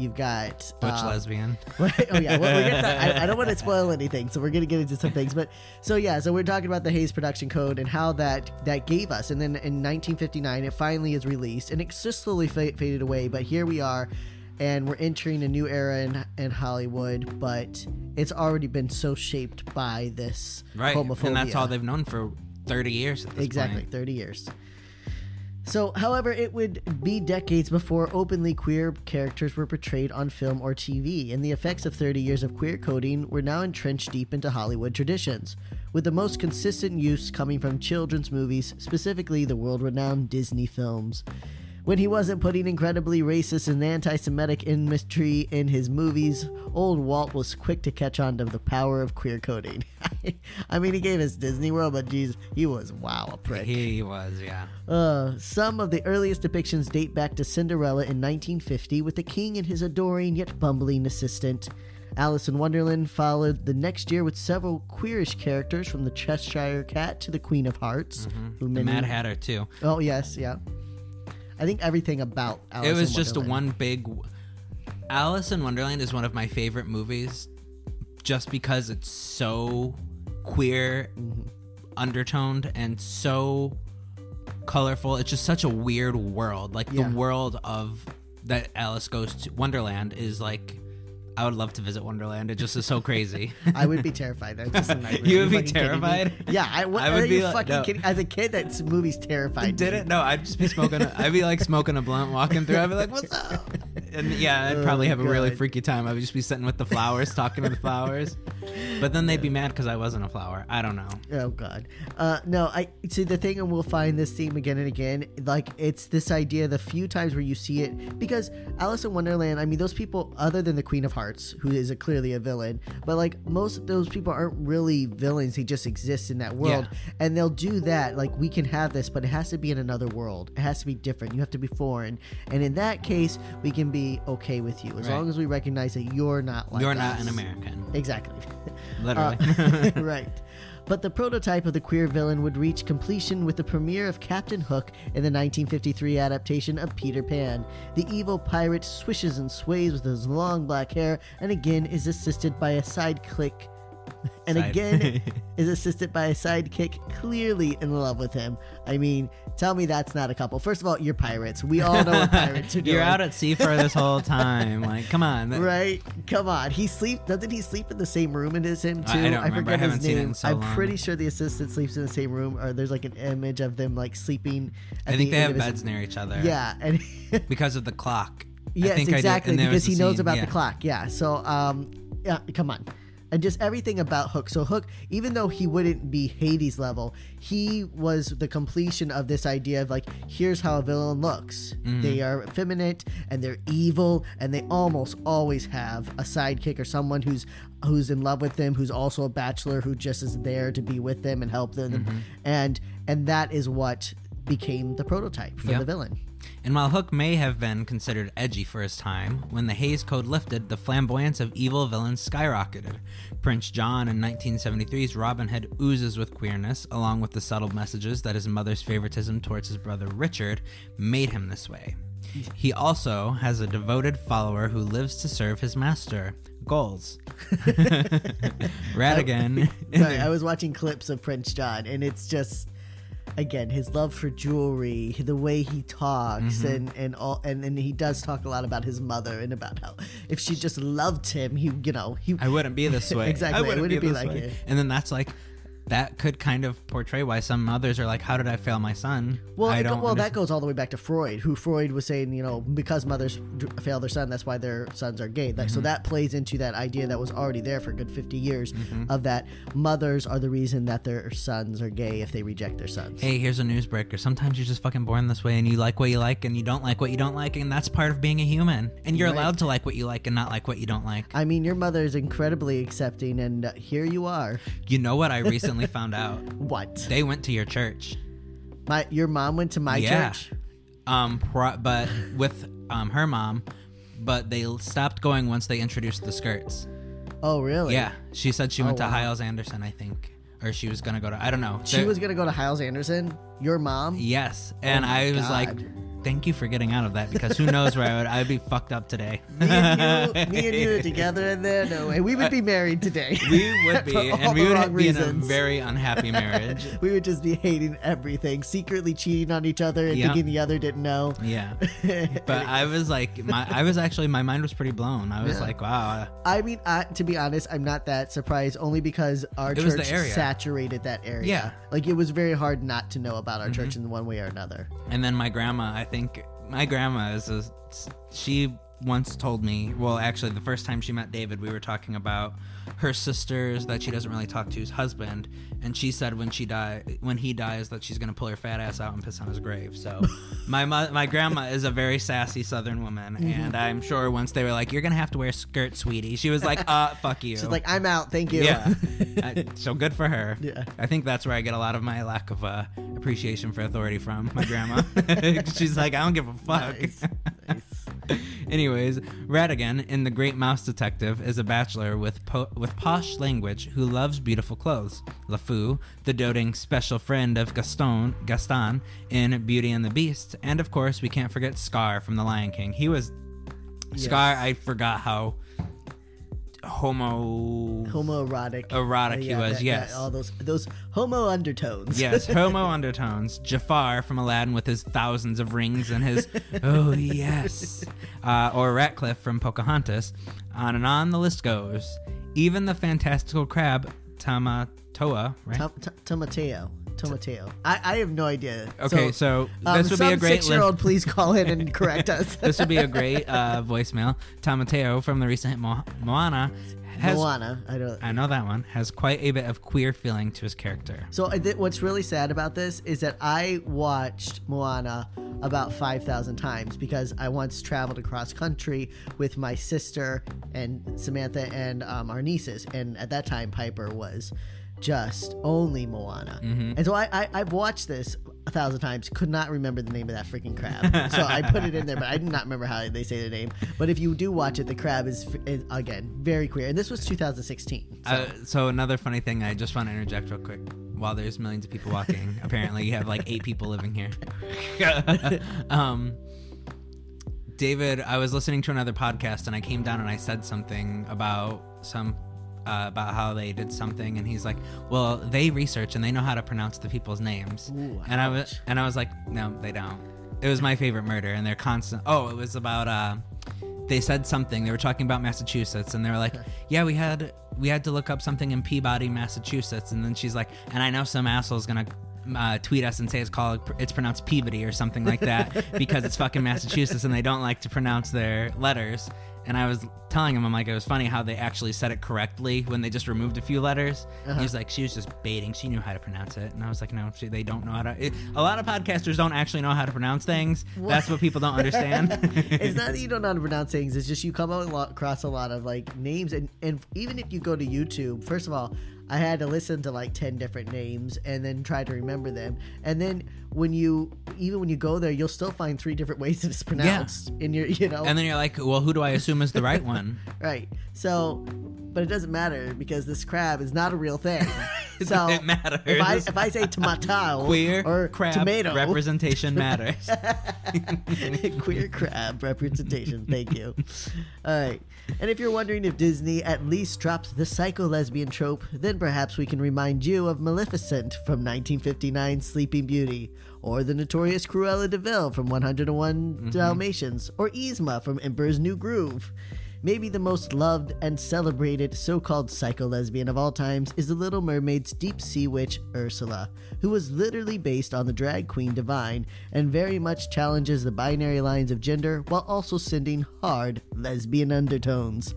You've got Butch um, lesbian. oh yeah, well, we're gonna, I, I don't want to spoil anything, so we're gonna get into some things. But so yeah, so we're talking about the Hays production code and how that that gave us, and then in 1959 it finally is released, and it just slowly fa- faded away. But here we are, and we're entering a new era in in Hollywood, but it's already been so shaped by this Right, homophobia. and that's all they've known for thirty years. At this Exactly, point. 30 years. So, however, it would be decades before openly queer characters were portrayed on film or TV, and the effects of 30 years of queer coding were now entrenched deep into Hollywood traditions, with the most consistent use coming from children's movies, specifically the world renowned Disney films. When he wasn't putting incredibly racist and anti Semitic imagery in his movies, old Walt was quick to catch on to the power of queer coding. I mean, he gave us Disney World, but geez, he was wow, a prick. He was, yeah. Uh, some of the earliest depictions date back to Cinderella in 1950 with the king and his adoring yet bumbling assistant. Alice in Wonderland followed the next year with several queerish characters from the Cheshire Cat to the Queen of Hearts. who The Mad Hatter too. Oh, yes, yeah. I think everything about Alice it was just a one big. Alice in Wonderland is one of my favorite movies, just because it's so queer, Mm-hmm. undertoned, and so colorful. It's just such a weird world. Like Yeah. the world of that Alice goes to Wonderland is like. I would love to visit Wonderland. It just is so crazy. I would be terrified. That's just a nightmare. You would be fucking kidding me? terrified? Yeah, I, what, I would are be you like- fucking no. kidding? As a kid, that movie's terrified. Did me. it? No, I'd just be smoking. A, I'd be like smoking a blunt, walking through. I'd be like, "What's up?" And yeah, I'd Oh, probably have a really God. freaky time. I would just be sitting with the flowers, talking to the flowers. but then they'd be mad because I wasn't a flower. I don't know. Oh God, uh, no. I see the thing, and we'll find this theme again and again. Like it's this idea: the few times where you see it, because Alice in Wonderland. I mean, those people, other than the Queen of Hearts, who is a, clearly a villain, but like most of those people aren't really villains. They just exist in that world, Yeah. and they'll do that. Like we can have this, but it has to be in another world. It has to be different. You have to be foreign, and in that case, we can be okay with you as Right. long as we recognize that you're not like You're not an American. Exactly. Literally. Uh, right. But the prototype of the queer villain would reach completion with the premiere of Captain Hook in the 1953 adaptation of Peter Pan. The evil pirate swishes and sways with his long black hair and again is assisted by a sidekick. And Side- again is assisted by a sidekick clearly in love with him. I mean, tell me that's not a couple. First of all, you're pirates. We all know what pirates are doing. You're out at sea for this whole time. Like, come on. Right? Come on. He sleep doesn't he sleep in the same room as him too? I- I. I forget haven't his name. so I'm long. pretty sure the assistant sleeps in the same room or there's like an image of them like sleeping I think the they have of his- beds near each other. Yeah, and Because of the clock. Yes, I exactly because he knows about yeah. the clock. Yeah. So um yeah, come on. And just everything about Hook. So Hook, even though he wouldn't be Hades level, he was the completion of this idea of like, here's how a villain looks. Mm-hmm. They are effeminate and they're evil, and they almost always have a sidekick or someone who's who's in love with them, who's also a bachelor who just is there to be with them and help them. Mm-hmm. And and that is what became the prototype for Yep. the villain. And while Hook may have been considered edgy for his time, when the Hays Code lifted, the flamboyance of evil villains skyrocketed. Prince John in 1973's Robin Hood oozes with queerness, along with the subtle messages that his mother's favoritism towards his brother Richard made him this way. He also has a devoted follower who lives to serve his master, Goals. Ratigan. Sorry, I was watching clips of Prince John, and it's just again his love for jewelry, the way he talks, Mm-hmm. and and all, and and he does talk a lot about his mother and about how if she just loved him, he you know he I wouldn't be this way. Exactly, I wouldn't be this like way. it. And then that's like, that could kind of portray why some mothers are like, "How did I fail my son?" Well, I don't. well, that goes all the way back to Freud, who Freud was saying, you know, because mothers fail their son, that's why their sons are gay. Like, So Mm-hmm. that plays into that idea that was already there for a good fifty years of that mothers are the reason that their sons are gay if they reject their sons. Hey, here's a newsbreaker. Sometimes you're just fucking born this way, and you like what you like, and you don't like what you don't like, and that's part of being a human. And you're Right. allowed to like what you like and not like what you don't like. I mean, your mother is incredibly accepting, and uh, here you are. You know what I recently found out? What? They went to your church. My your mom went to my Yeah. church. Um, pro- but with um her mom, but they stopped going once they introduced the skirts. Oh, really? Yeah, she said she went Oh, to wow. Hyles Anderson, I think, or she was gonna go to. I don't know. She There- was gonna go to Hyles Anderson. Your mom. Yes, and Oh I was God. like, "Thank you for getting out of that because who knows where I would I'd be fucked up today." Me and you, me and you are together in there. No way. We would be married today. we would be, and we would be in a very unhappy marriage. we would just be hating everything, secretly cheating on each other and Yeah. thinking the other didn't know. Yeah, but I was like, my I was actually my mind was pretty blown. I was Yeah. like, wow. I mean, I, to be honest, I'm not that surprised, only because our It church saturated that area. Yeah. like it was very hard not to know about our Mm-hmm. church in one way or another. And then my grandma, I think my grandma is a, she once told me, well, actually, the first time she met David, we were talking about her sisters that she doesn't really talk to's husband, and she said when she die, when he dies, that she's gonna pull her fat ass out and piss on his grave. So, my mo- my grandma is a very sassy Southern woman, Mm-hmm. and I'm sure once they were like, "You're gonna have to wear a skirt, sweetie," she was like, "Uh, fuck you." She's like, I'm out, thank you. yeah. I- so good for her. Yeah. I think that's where I get a lot of my lack of uh, appreciation for authority from my grandma. She's like, I don't give a fuck. Nice, nice. Anyways, Ratigan in The Great Mouse Detective is a bachelor with po- with posh language who loves beautiful clothes. LeFou, the doting special friend of Gaston, Gaston in Beauty and the Beast, and of course we can't forget Scar from The Lion King. He was Scar. I forgot how homo homoerotic, Erotic erotic he was, that- yes. that- all those those homo undertones. Yes, homo undertones. Jafar from Aladdin with his thousands of rings and his oh yes, uh, or Ratcliffe from Pocahontas. On and on the list goes. Even the fantastical crab Tamatoa, right? Tom- Tom- Tomateo. Tomateo. I, I have no idea. Okay, so um, this would be a great six-year-old. Please call in and correct us. this would be a great uh, voicemail. Tamateo from the recent Mo- Moana Has- Moana. I don't. I know that one has quite a bit of queer feeling to his character. So I did, what's really sad about this is that I watched Moana about 5,000 times because I once traveled across country with my sister and Samantha and um, our nieces. And at that time, Piper was just only Moana. And so I, I, I've watched this a thousand times, could not remember the name of that freaking crab. so I put it in there, but I did not remember how they say the name. But if you do watch it, the crab is, is again, very queer. And this was 2016. So. Uh, so another funny thing, I just want to interject real quick. While there's millions of people walking, apparently you have like eight people living here. um, David, I was listening to another podcast and I came down and I said something about some uh, about how they did something, and he's like, "Well, they research and they know how to pronounce the people's names." Ooh, and I was and I was like, "No, they don't." It was my favorite murder, and they're constant. Oh, it was about uh, they said something. They were talking about Massachusetts, and they were like, "Yeah, we had we had to look up something in Peabody, Massachusetts." And then she's like, "And I know some asshole's gonna." Uh, tweet us and say it's called it's pronounced Peabody or something like that because it's fucking Massachusetts and they don't like to pronounce their letters. And I was telling him, I'm like, it was funny how they actually said it correctly when they just removed a few letters. Uh-huh. He was like, she was just baiting. She knew how to pronounce it. And I was like, no, she, they don't know how to. It, a lot of podcasters don't actually know how to pronounce things. That's what people don't understand. it's not that you don't know how to pronounce things. It's just you come out a lot- across a lot of like names, and and even if you go to YouTube, first of all, I had to listen to like ten different names and then try to remember them. And then when you even when you go there, you'll still find three different ways it's pronounced in your you know and then you're like, well, who do I assume is the right one? right. So, but it doesn't matter because this crab is not a real thing. So it matters. If I if I say tomato Queer or crab tomato representation matters. Queer crab representation. Thank you. All right. And if you're wondering if Disney at least dropped the psycho lesbian trope, then perhaps we can remind you of Maleficent from 1959 Sleeping Beauty, or the notorious Cruella de Vil from 101 mm-hmm. Dalmatians, or Yzma from Emperor's New Groove. Maybe the most loved and celebrated so called psycho lesbian of all times is the Little Mermaid's deep sea witch Ursula, who was literally based on the drag queen Divine and very much challenges the binary lines of gender while also sending hard lesbian undertones.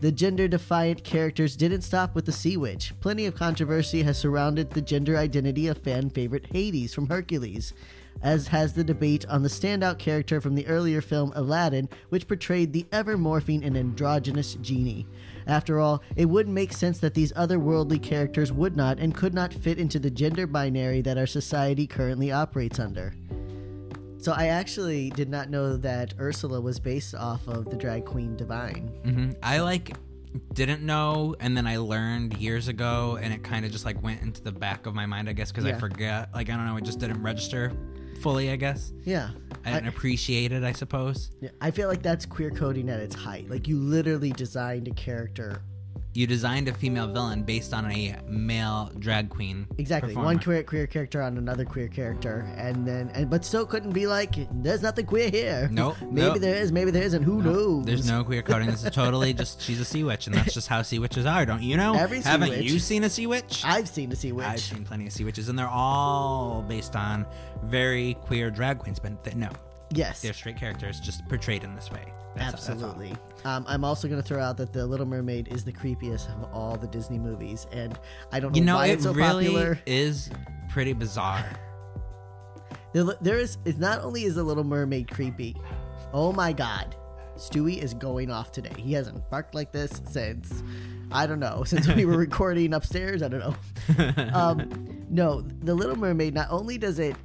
The gender defiant characters didn't stop with the Sea Witch. Plenty of controversy has surrounded the gender identity of fan favorite Hades from Hercules, as has the debate on the standout character from the earlier film Aladdin, which portrayed the ever morphing and androgynous genie. After all, it wouldn't make sense that these otherworldly characters would not and could not fit into the gender binary that our society currently operates under. So I actually did not know that Ursula was based off of the drag queen Divine. hmm I like didn't know, and then I learned years ago, and it kind of just like went into the back of my mind, I guess, because Yeah. I forget. Like I don't know, it just didn't register fully. I guess Yeah. I didn't appreciate it. I suppose Yeah, I feel like that's queer coding at its height. Like you literally designed a character. You designed a female villain based on a male drag queen. Exactly. performer. One queer queer character on another queer character and then and but still couldn't be like there's nothing queer here. Nope, maybe nope. there is, maybe there isn't. Who knows? There's no queer coding. This is totally just she's a sea witch, and that's just how sea witches are. Don't you know? Every sea Haven't witch- you seen a sea witch? I've seen a sea witch. I've seen plenty of sea witches, and they're all based on very queer drag queens. But th- no, yes. they're straight characters, just portrayed in this way. That's- all. Absolutely. Um, I'm also going to throw out that The Little Mermaid is the creepiest of all the Disney movies, and I don't know, You know, why it it's so really popular. is pretty bizarre. There, there is. It's not only is The Little Mermaid creepy. Oh my God, Stewie is going off today. He hasn't barked like this since I don't know since we were recording upstairs. I don't know. Um, no, The Little Mermaid. Not only does it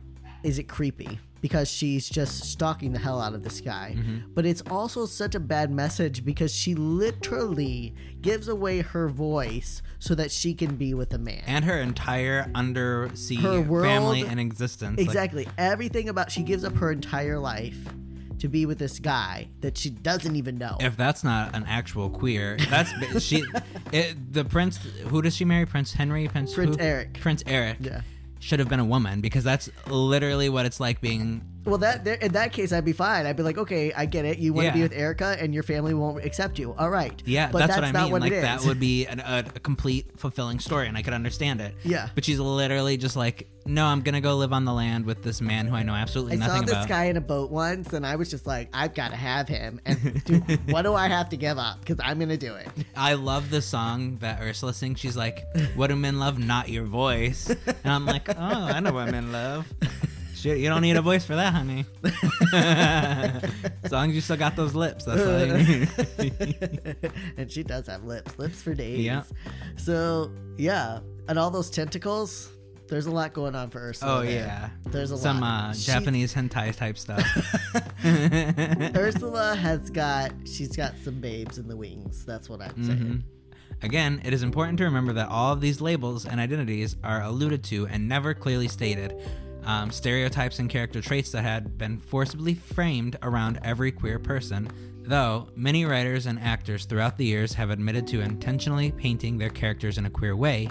is it creepy because she's just stalking the hell out of this guy, mm-hmm. but it's also such a bad message because she literally gives away her voice so that she can be with a man. and her entire undersea Her world- family and existence. Like, Exactly. Everything about she gives up her entire life to be with this guy that she doesn't even know. if that's not an actual queer, that's she. It, the prince. Who does she marry? Prince Henry. Prince Prince who? Eric. Prince Eric. Yeah. Should have been a woman because that's literally what it's like being Well, that there, in that case, I'd be fine. I'd be like, okay, I get it. You want to be with Erica, and your family won't accept you. All right. Yeah, but that's, what I not mean. What like it is. that would be an, a, a complete fulfilling story, and I could understand it. Yeah. but she's literally just like, no, I'm gonna go live on the land with this man who I know absolutely nothing. I saw this about. guy in a boat once, and I was just like, I've got to have him. And dude, what do I have to give up? Because I'm gonna do it. I love the song that Ursula sings. She's like, "What do men love? Not your voice." And I'm like, "Oh, I know what men love." Shit, you don't need a voice for that, honey. as long as you still got those lips, that's all you need. and she does have lips, lips for days. Yeah. So yeah, and all those tentacles. There's a lot going on for Ursula. Oh there. yeah, There's a some lot. uh, She- Japanese hentai type stuff. Ursula has got. She's got some babes in the wings. That's what I'm saying. Mhm. Again, it is important to remember that all of these labels and identities are alluded to and never clearly stated. Um, stereotypes and character traits that had been forcibly framed around every queer person, though many writers and actors throughout the years have admitted to intentionally painting their characters in a queer way,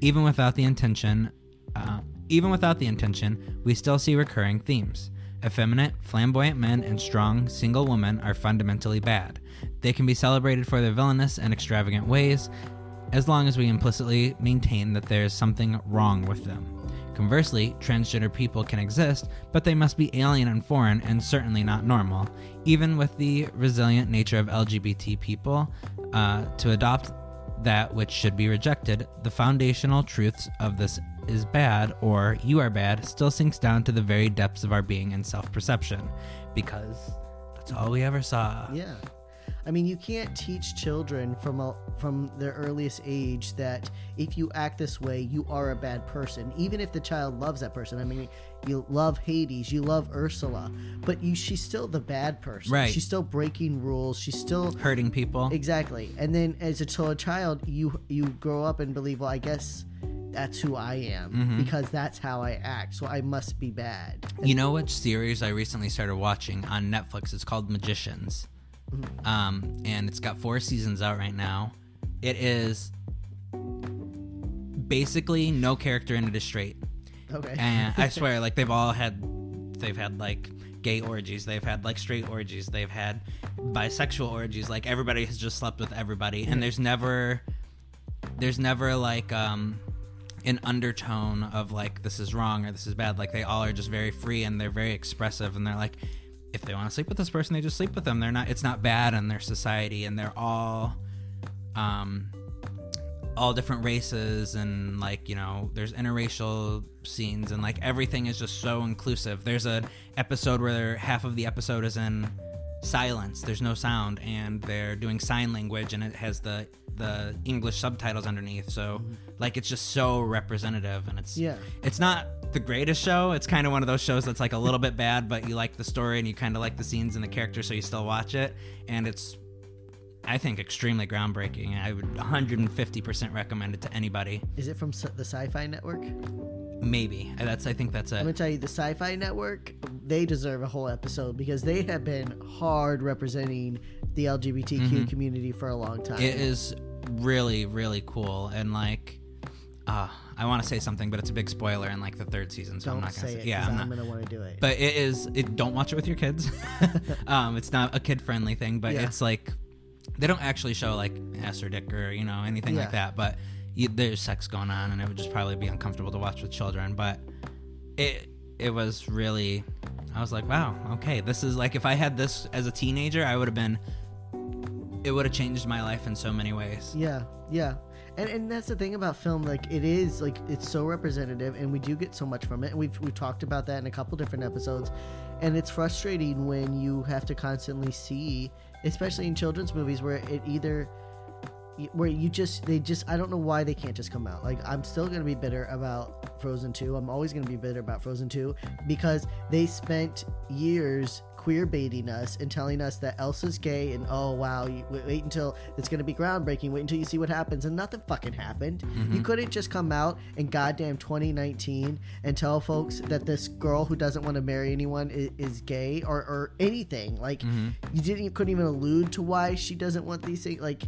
even without the intention. Uh, even without the intention, we still see recurring themes. Effeminate, flamboyant men and strong, single women are fundamentally bad. They can be celebrated for their villainous and extravagant ways, as long as we implicitly maintain that there is something wrong with them. Conversely, transgender people can exist, but they must be alien and foreign and certainly not normal. Even with the resilient nature of LGBT people, uh, to adopt that which should be rejected, the foundational truths of this is bad or you are bad still sinks down to the very depths of our being and self perception. Because that's all we ever saw. Yeah. I mean, you can't teach children from a, from their earliest age that if you act this way, you are a bad person. Even if the child loves that person. I mean, you love Hades, you love Ursula, but you she's still the bad person. Right. She's still breaking rules. She's still Hurting people. exactly. And then as a, a child, you you grow up and believe, well, I guess that's who I am Mm-hmm. because that's how I act. So I must be bad. You know which series I recently started watching on Netflix? It's called Magicians. Um, and it's got four seasons out right now. It is basically no character in it is straight. Okay. And I swear, like they've all had, they've had like gay orgies, they've had like straight orgies, they've had bisexual orgies. Like everybody has just slept with everybody, and there's never, there's never like um, an undertone of like this is wrong or this is bad. Like they all are just very free and they're very expressive, and they're like, if they want to sleep with this person, they just sleep with them. They're not. It's not bad in their society, and they're all, um, all different races and like you know there's interracial scenes and like everything is just so inclusive there's an episode where half of the episode is in silence there's no sound and they're doing sign language and it has the the english subtitles underneath so like it's just so representative and it's Yeah. it's not the greatest show it's kind of one of those shows that's like a little bit bad but you like the story and you kind of like the scenes and the characters so you still watch it and it's I think extremely groundbreaking. I would 150% recommend it to anybody. Is it from the Sci-Fi Network? Maybe that's. I think that's it. I'm gonna tell you, the Sci-Fi Network, they deserve a whole episode because they have been hard representing the LGBTQ community for a long time. Mm-hmm. It is really, really cool. And like, uh, I want to say something, but it's a big spoiler in like the third season, so Don't I'm not gonna say say. it. Yeah, I'm I'm, not. gonna want to do it. But it is. It don't watch it with your kids. um, it's not a kid friendly thing, but Yeah. it's like they don't actually show like ass or dick or you know anything Yeah. like that. But you, there's sex going on, and it would just probably be uncomfortable to watch with children. But it it was really. I was like, wow, okay, this is like if I had this as a teenager, I would have been. It would have changed my life in so many ways. yeah, yeah. And, and that's the thing about film, like it is like it's so representative, and we do get so much from it. And we've we've talked about that in a couple different episodes, and it's frustrating when you have to constantly see, especially in children's movies, where it either where you just they just I don't know why they can't just come out. Like I'm still gonna be bitter about Frozen 2. I'm always gonna be bitter about Frozen 2 because they spent years queer baiting us and telling us that Elsa's gay and oh wow, you, wait, until it's gonna be groundbreaking. Wait until you see what happens and nothing fucking happened. You mm-hmm. couldn't just come out in goddamn 2019 and tell folks that this girl who doesn't want to marry anyone is, is gay or or anything. Like mm-hmm. you didn't you couldn't even allude to why she doesn't want these things. Like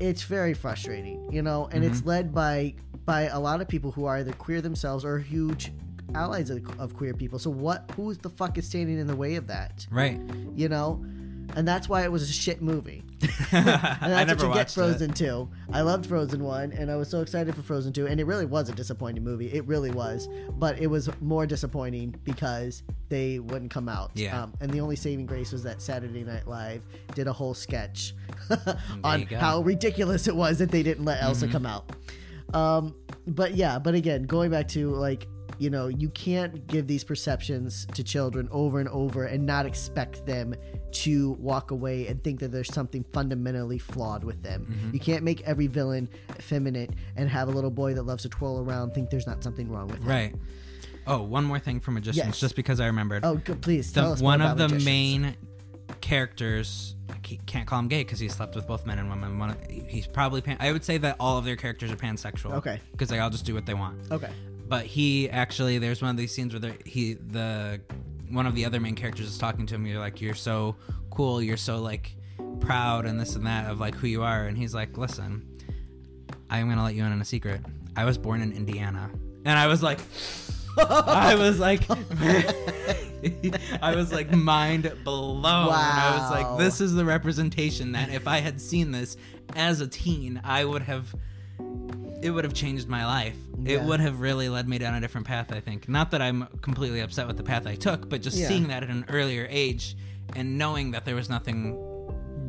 it's very frustrating, you know, and mm-hmm. it's led by by a lot of people who are either queer themselves or huge allies of, of queer people. So what? Who's the fuck is standing in the way of that? Right. You know. And that's why it was a shit movie. I and that's never what you get Frozen it. 2. I loved Frozen 1 and I was so excited for Frozen 2 and it really was a disappointing movie. It really was. But it was more disappointing because they wouldn't come out. Yeah. Um, and the only saving grace was that Saturday Night Live did a whole sketch on. Mm-hmm. how ridiculous it was that they didn't let Elsa come out. Um, but yeah, but again, going back to like, you know, you can't give these perceptions to children over and over and not expect them to walk away and think that there's something fundamentally flawed with them. Mm-hmm. You can't make every villain effeminate and have a little boy that loves to twirl around think there's not something wrong with him. Right. Oh, one more thing for magicians, Yes. just because I remembered. Oh, good, please the, tell us more one of the magicians. main characters I can't call him gay because he slept with both men and women. One, he's probably pan, I would say that all of their characters are pansexual. Okay. because they all just do what they want. Okay. But he actually, there's one of these scenes where he the one of the other main characters is talking to him. You're like, you're so cool. You're so like proud and this and that of like who you are. And he's like, listen, I'm gonna let you in on a secret. I was born in Indiana, and I was like, I was like, I was like mind blown. I was like, this is the representation that if I had seen this as a teen, I would have. It would have changed my life. It would have really led me down a different path. I think. Not that I'm completely upset with the path I took, but just Yeah. seeing that at an earlier age and knowing that there was nothing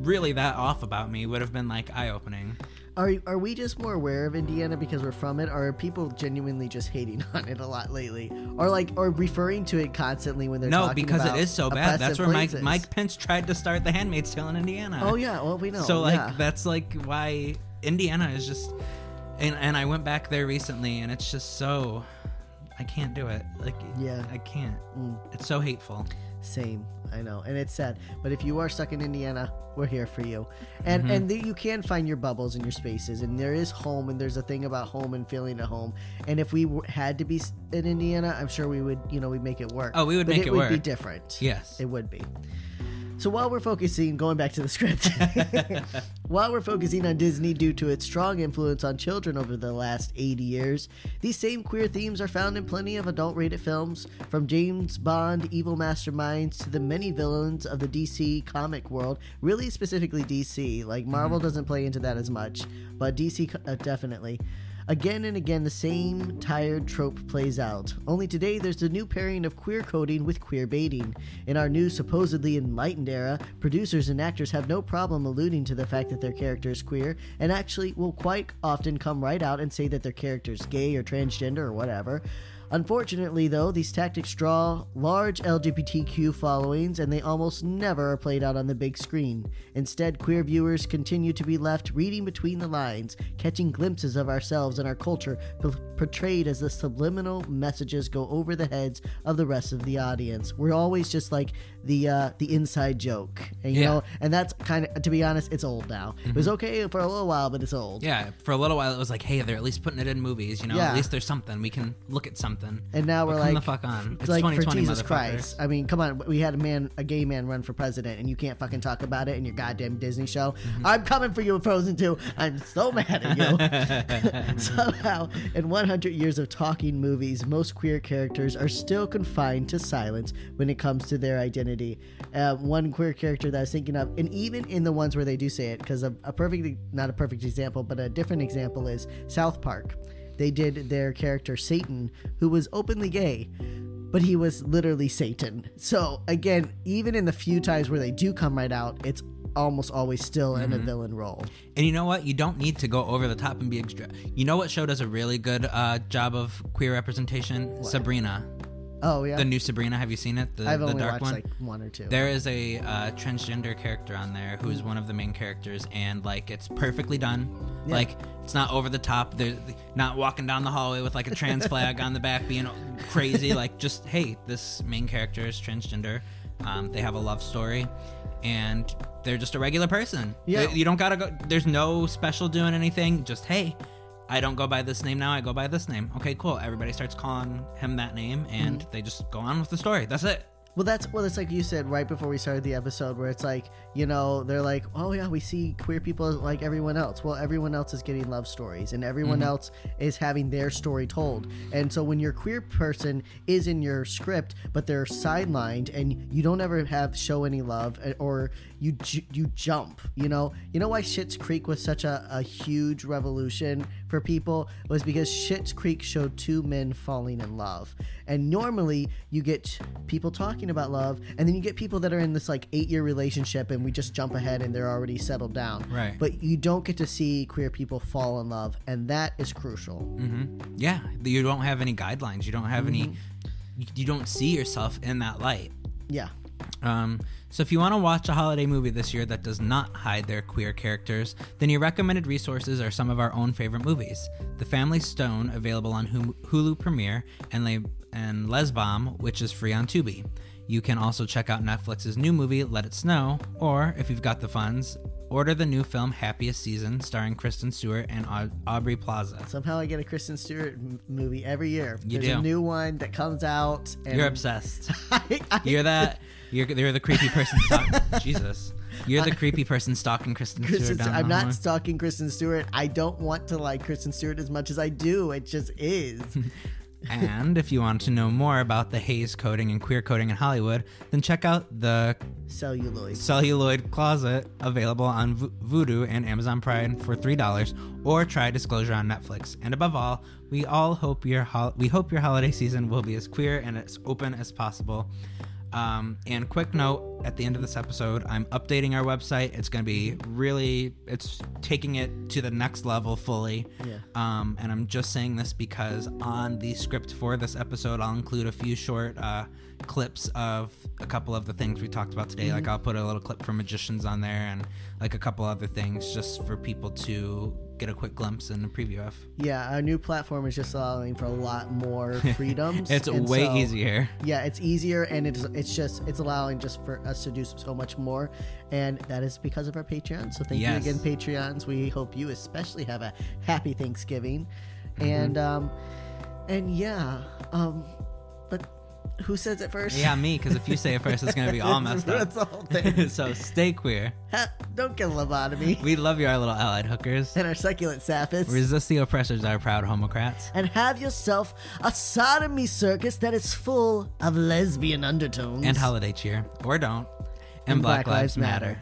really that off about me would have been like eye opening. Are are we just more aware of Indiana because we're from it, or are people genuinely just hating on it a lot lately, or like or referring to it constantly when they're No, because it is so bad. That's where Mike? Mike Pence tried to start the Handmaid's Tale in Indiana. Oh yeah, well we know. So like yeah. that's like why Indiana is just and and I went back there recently and it's just so I can't do it. Like Yeah. I can't. Mm. It's so hateful. Same, I know, and it's sad. But if you are stuck in Indiana, we're here for you, and Mm-hmm. and th- you can find your bubbles and your spaces, and there is home, and there's a thing about home and feeling at home. And if we w- had to be in Indiana, I'm sure we would, you know, we'd make it work. Oh, we would But make it work. it would be different. Yes. it would be. So while we're focusing, going back to the script, while we're focusing on Disney due to its strong influence on children over the last 80 years, these same queer themes are found in plenty of adult rated films, from James Bond, evil masterminds, to the many villains of the DC comic world, really specifically DC. Like Marvel doesn't play into that as much, but DC uh, definitely. Again and again, the same tired trope plays out. Only today, there's a new pairing of queer coding with queer baiting. In our new supposedly enlightened era, producers and actors have no problem alluding to the fact that their character is queer, and actually will quite often come right out and say that their character is gay or transgender or whatever. Unfortunately, though, these tactics draw large LGBTQ followings and they almost never are played out on the big screen. Instead, queer viewers continue to be left reading between the lines, catching glimpses of ourselves and our culture p- portrayed as the subliminal messages go over the heads of the rest of the audience. We're always just like the uh, the inside joke, and you Yeah. know, and that's kind of to be honest, it's old now. It was okay for a little while, but it's old. Yeah, for a little while it was like, hey, they're at least putting it in movies, you know. Yeah. At least there's something we can look at something. And now we're like, the fuck on. It's like for 2020, Jesus. Christ. I mean, come on. We had a man, a gay man, run for president, and you can't fucking talk about it in your goddamn Disney show. Mm-hmm. I'm coming for you, Frozen 2. I'm so mad at you. Somehow, in 100 years of talking movies, most queer characters are still confined to silence when it comes to their identity. Uh, one queer character that I was thinking of, and even in the ones where they do say it, because a, a perfect, not a perfect example, but a different example is South Park. They did their character Satan, who was openly gay, but he was literally Satan. So again, even in the few times where they do come right out, it's almost always still in a villain role. And you know what? You don't need to go over the top and be extra. You know what show does a really good uh, job of queer representation? Sabrina. Oh yeah, The new Sabrina. Have you seen it? The, I've the only dark watched one. like one or two. There is a uh, transgender character on there who's one of the main characters, and like it's perfectly done. Yeah. Like it's not over the top. They're not walking down the hallway with like a trans flag on the back, being crazy. Like just hey, this main character is transgender. Um, they have a love story, and they're just a regular person. Yeah. They- you don't gotta go. There's no special doing anything. Just hey. I don't go by this name now. I go by this name. Okay, cool. Everybody starts calling him that name, and Mm-hmm. they just go on with the story. That's it. Well, that's well, it's like you said right before we started the episode, where it's like, you know, they're like, oh yeah, we see queer people like everyone else. Well, everyone else is getting love stories, and everyone mm-hmm. else is having their story told. And so when your queer person is in your script, but they're sidelined, and you don't ever have show any love, or you ju- you jump, you know, you know why Schitt's Creek was such a, a huge revolution for people was because Schitt's Creek showed two men falling in love, and normally you get people talking about love, and then you get people that are in this like eight year relationship, and we just jump ahead and they're already settled down. Right. But you don't get to see queer people fall in love, and that is crucial. Mm-hmm. Yeah, you don't have any guidelines. You don't have any. You, don't see yourself in that light. Yeah. Um, so if you want to watch a holiday movie this year that does not hide their queer characters, then your recommended resources are some of our own favorite movies: The Family Stone, available on Hulu Hulu Premiere, and Le- and Lez Bomb, which is free on Tubi. You can also check out Netflix's new movie Let It Snow, or if you've got the funds, order the new film Happiest Season, starring Kristen Stewart and Au- Aubrey Plaza. Somehow I get a Kristen Stewart m- movie every year. You There's a new one that comes out. And You're obsessed. I, I, You're that. You're, you're the creepy person. Stalk- Jesus. You're the creepy person stalking Kristen, Kristen, Stewart. I'm not stalking Kristen Stewart. I don't want to like Kristen Stewart as much as I do. It just is. and if you want to know more about the Hays coding and queer coding in Hollywood, then check out the Celluloid. Celluloid Closet available on Vo- Vudu and Amazon Prime for three dollars, or try Disclosure on Netflix. And above all, we all hope your hol- we hope your holiday season will be as queer and as open as possible. Um, and quick note at the end of this episode, I'm updating our website. It's going to be really, it's taking it to the next level fully. Yeah. Um, and I'm just saying this because on the script for this episode, I'll include a few short uh, clips of a couple of the things we talked about today. Like I'll put a little clip for magicians on there and like a couple other things just for people to get a quick glimpse and a preview of. Yeah, our new platform is just allowing for a lot more freedoms. It's and way so- easier. Yeah, it's easier and it's it's just it's allowing just for us to do so much more, and that is because of our Patreon. So thank Yes. you again, Patreons. We hope you especially have a happy Thanksgiving, Mm-hmm. and um, and yeah, um, who says it first? Yeah, me, because if you say it first, it's going to be all messed up. That's the whole thing. so stay queer. Ha- Don't get a lobotomy. We love you, our little allied hookers. and our succulent sapphires. Resist the oppressors, our proud homocrats. and have yourself a sodomy circus that is full of lesbian undertones. And holiday cheer. Or don't. And, Black, Lives, Matter.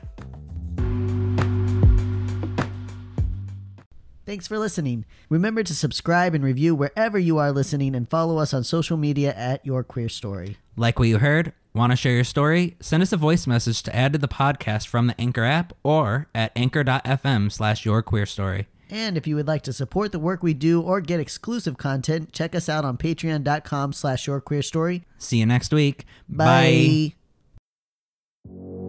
Thanks for listening. Remember to subscribe and review wherever you are listening and follow us on social media at Your Queer Story. Like what you heard? Want to share your story? Send us a voice message to add to the podcast from the Anchor app or at anchor.fm slash your queer story. And if you would like to support the work we do or get exclusive content, check us out on patreon.com slash your queer story. See you next week. Bye. Bye.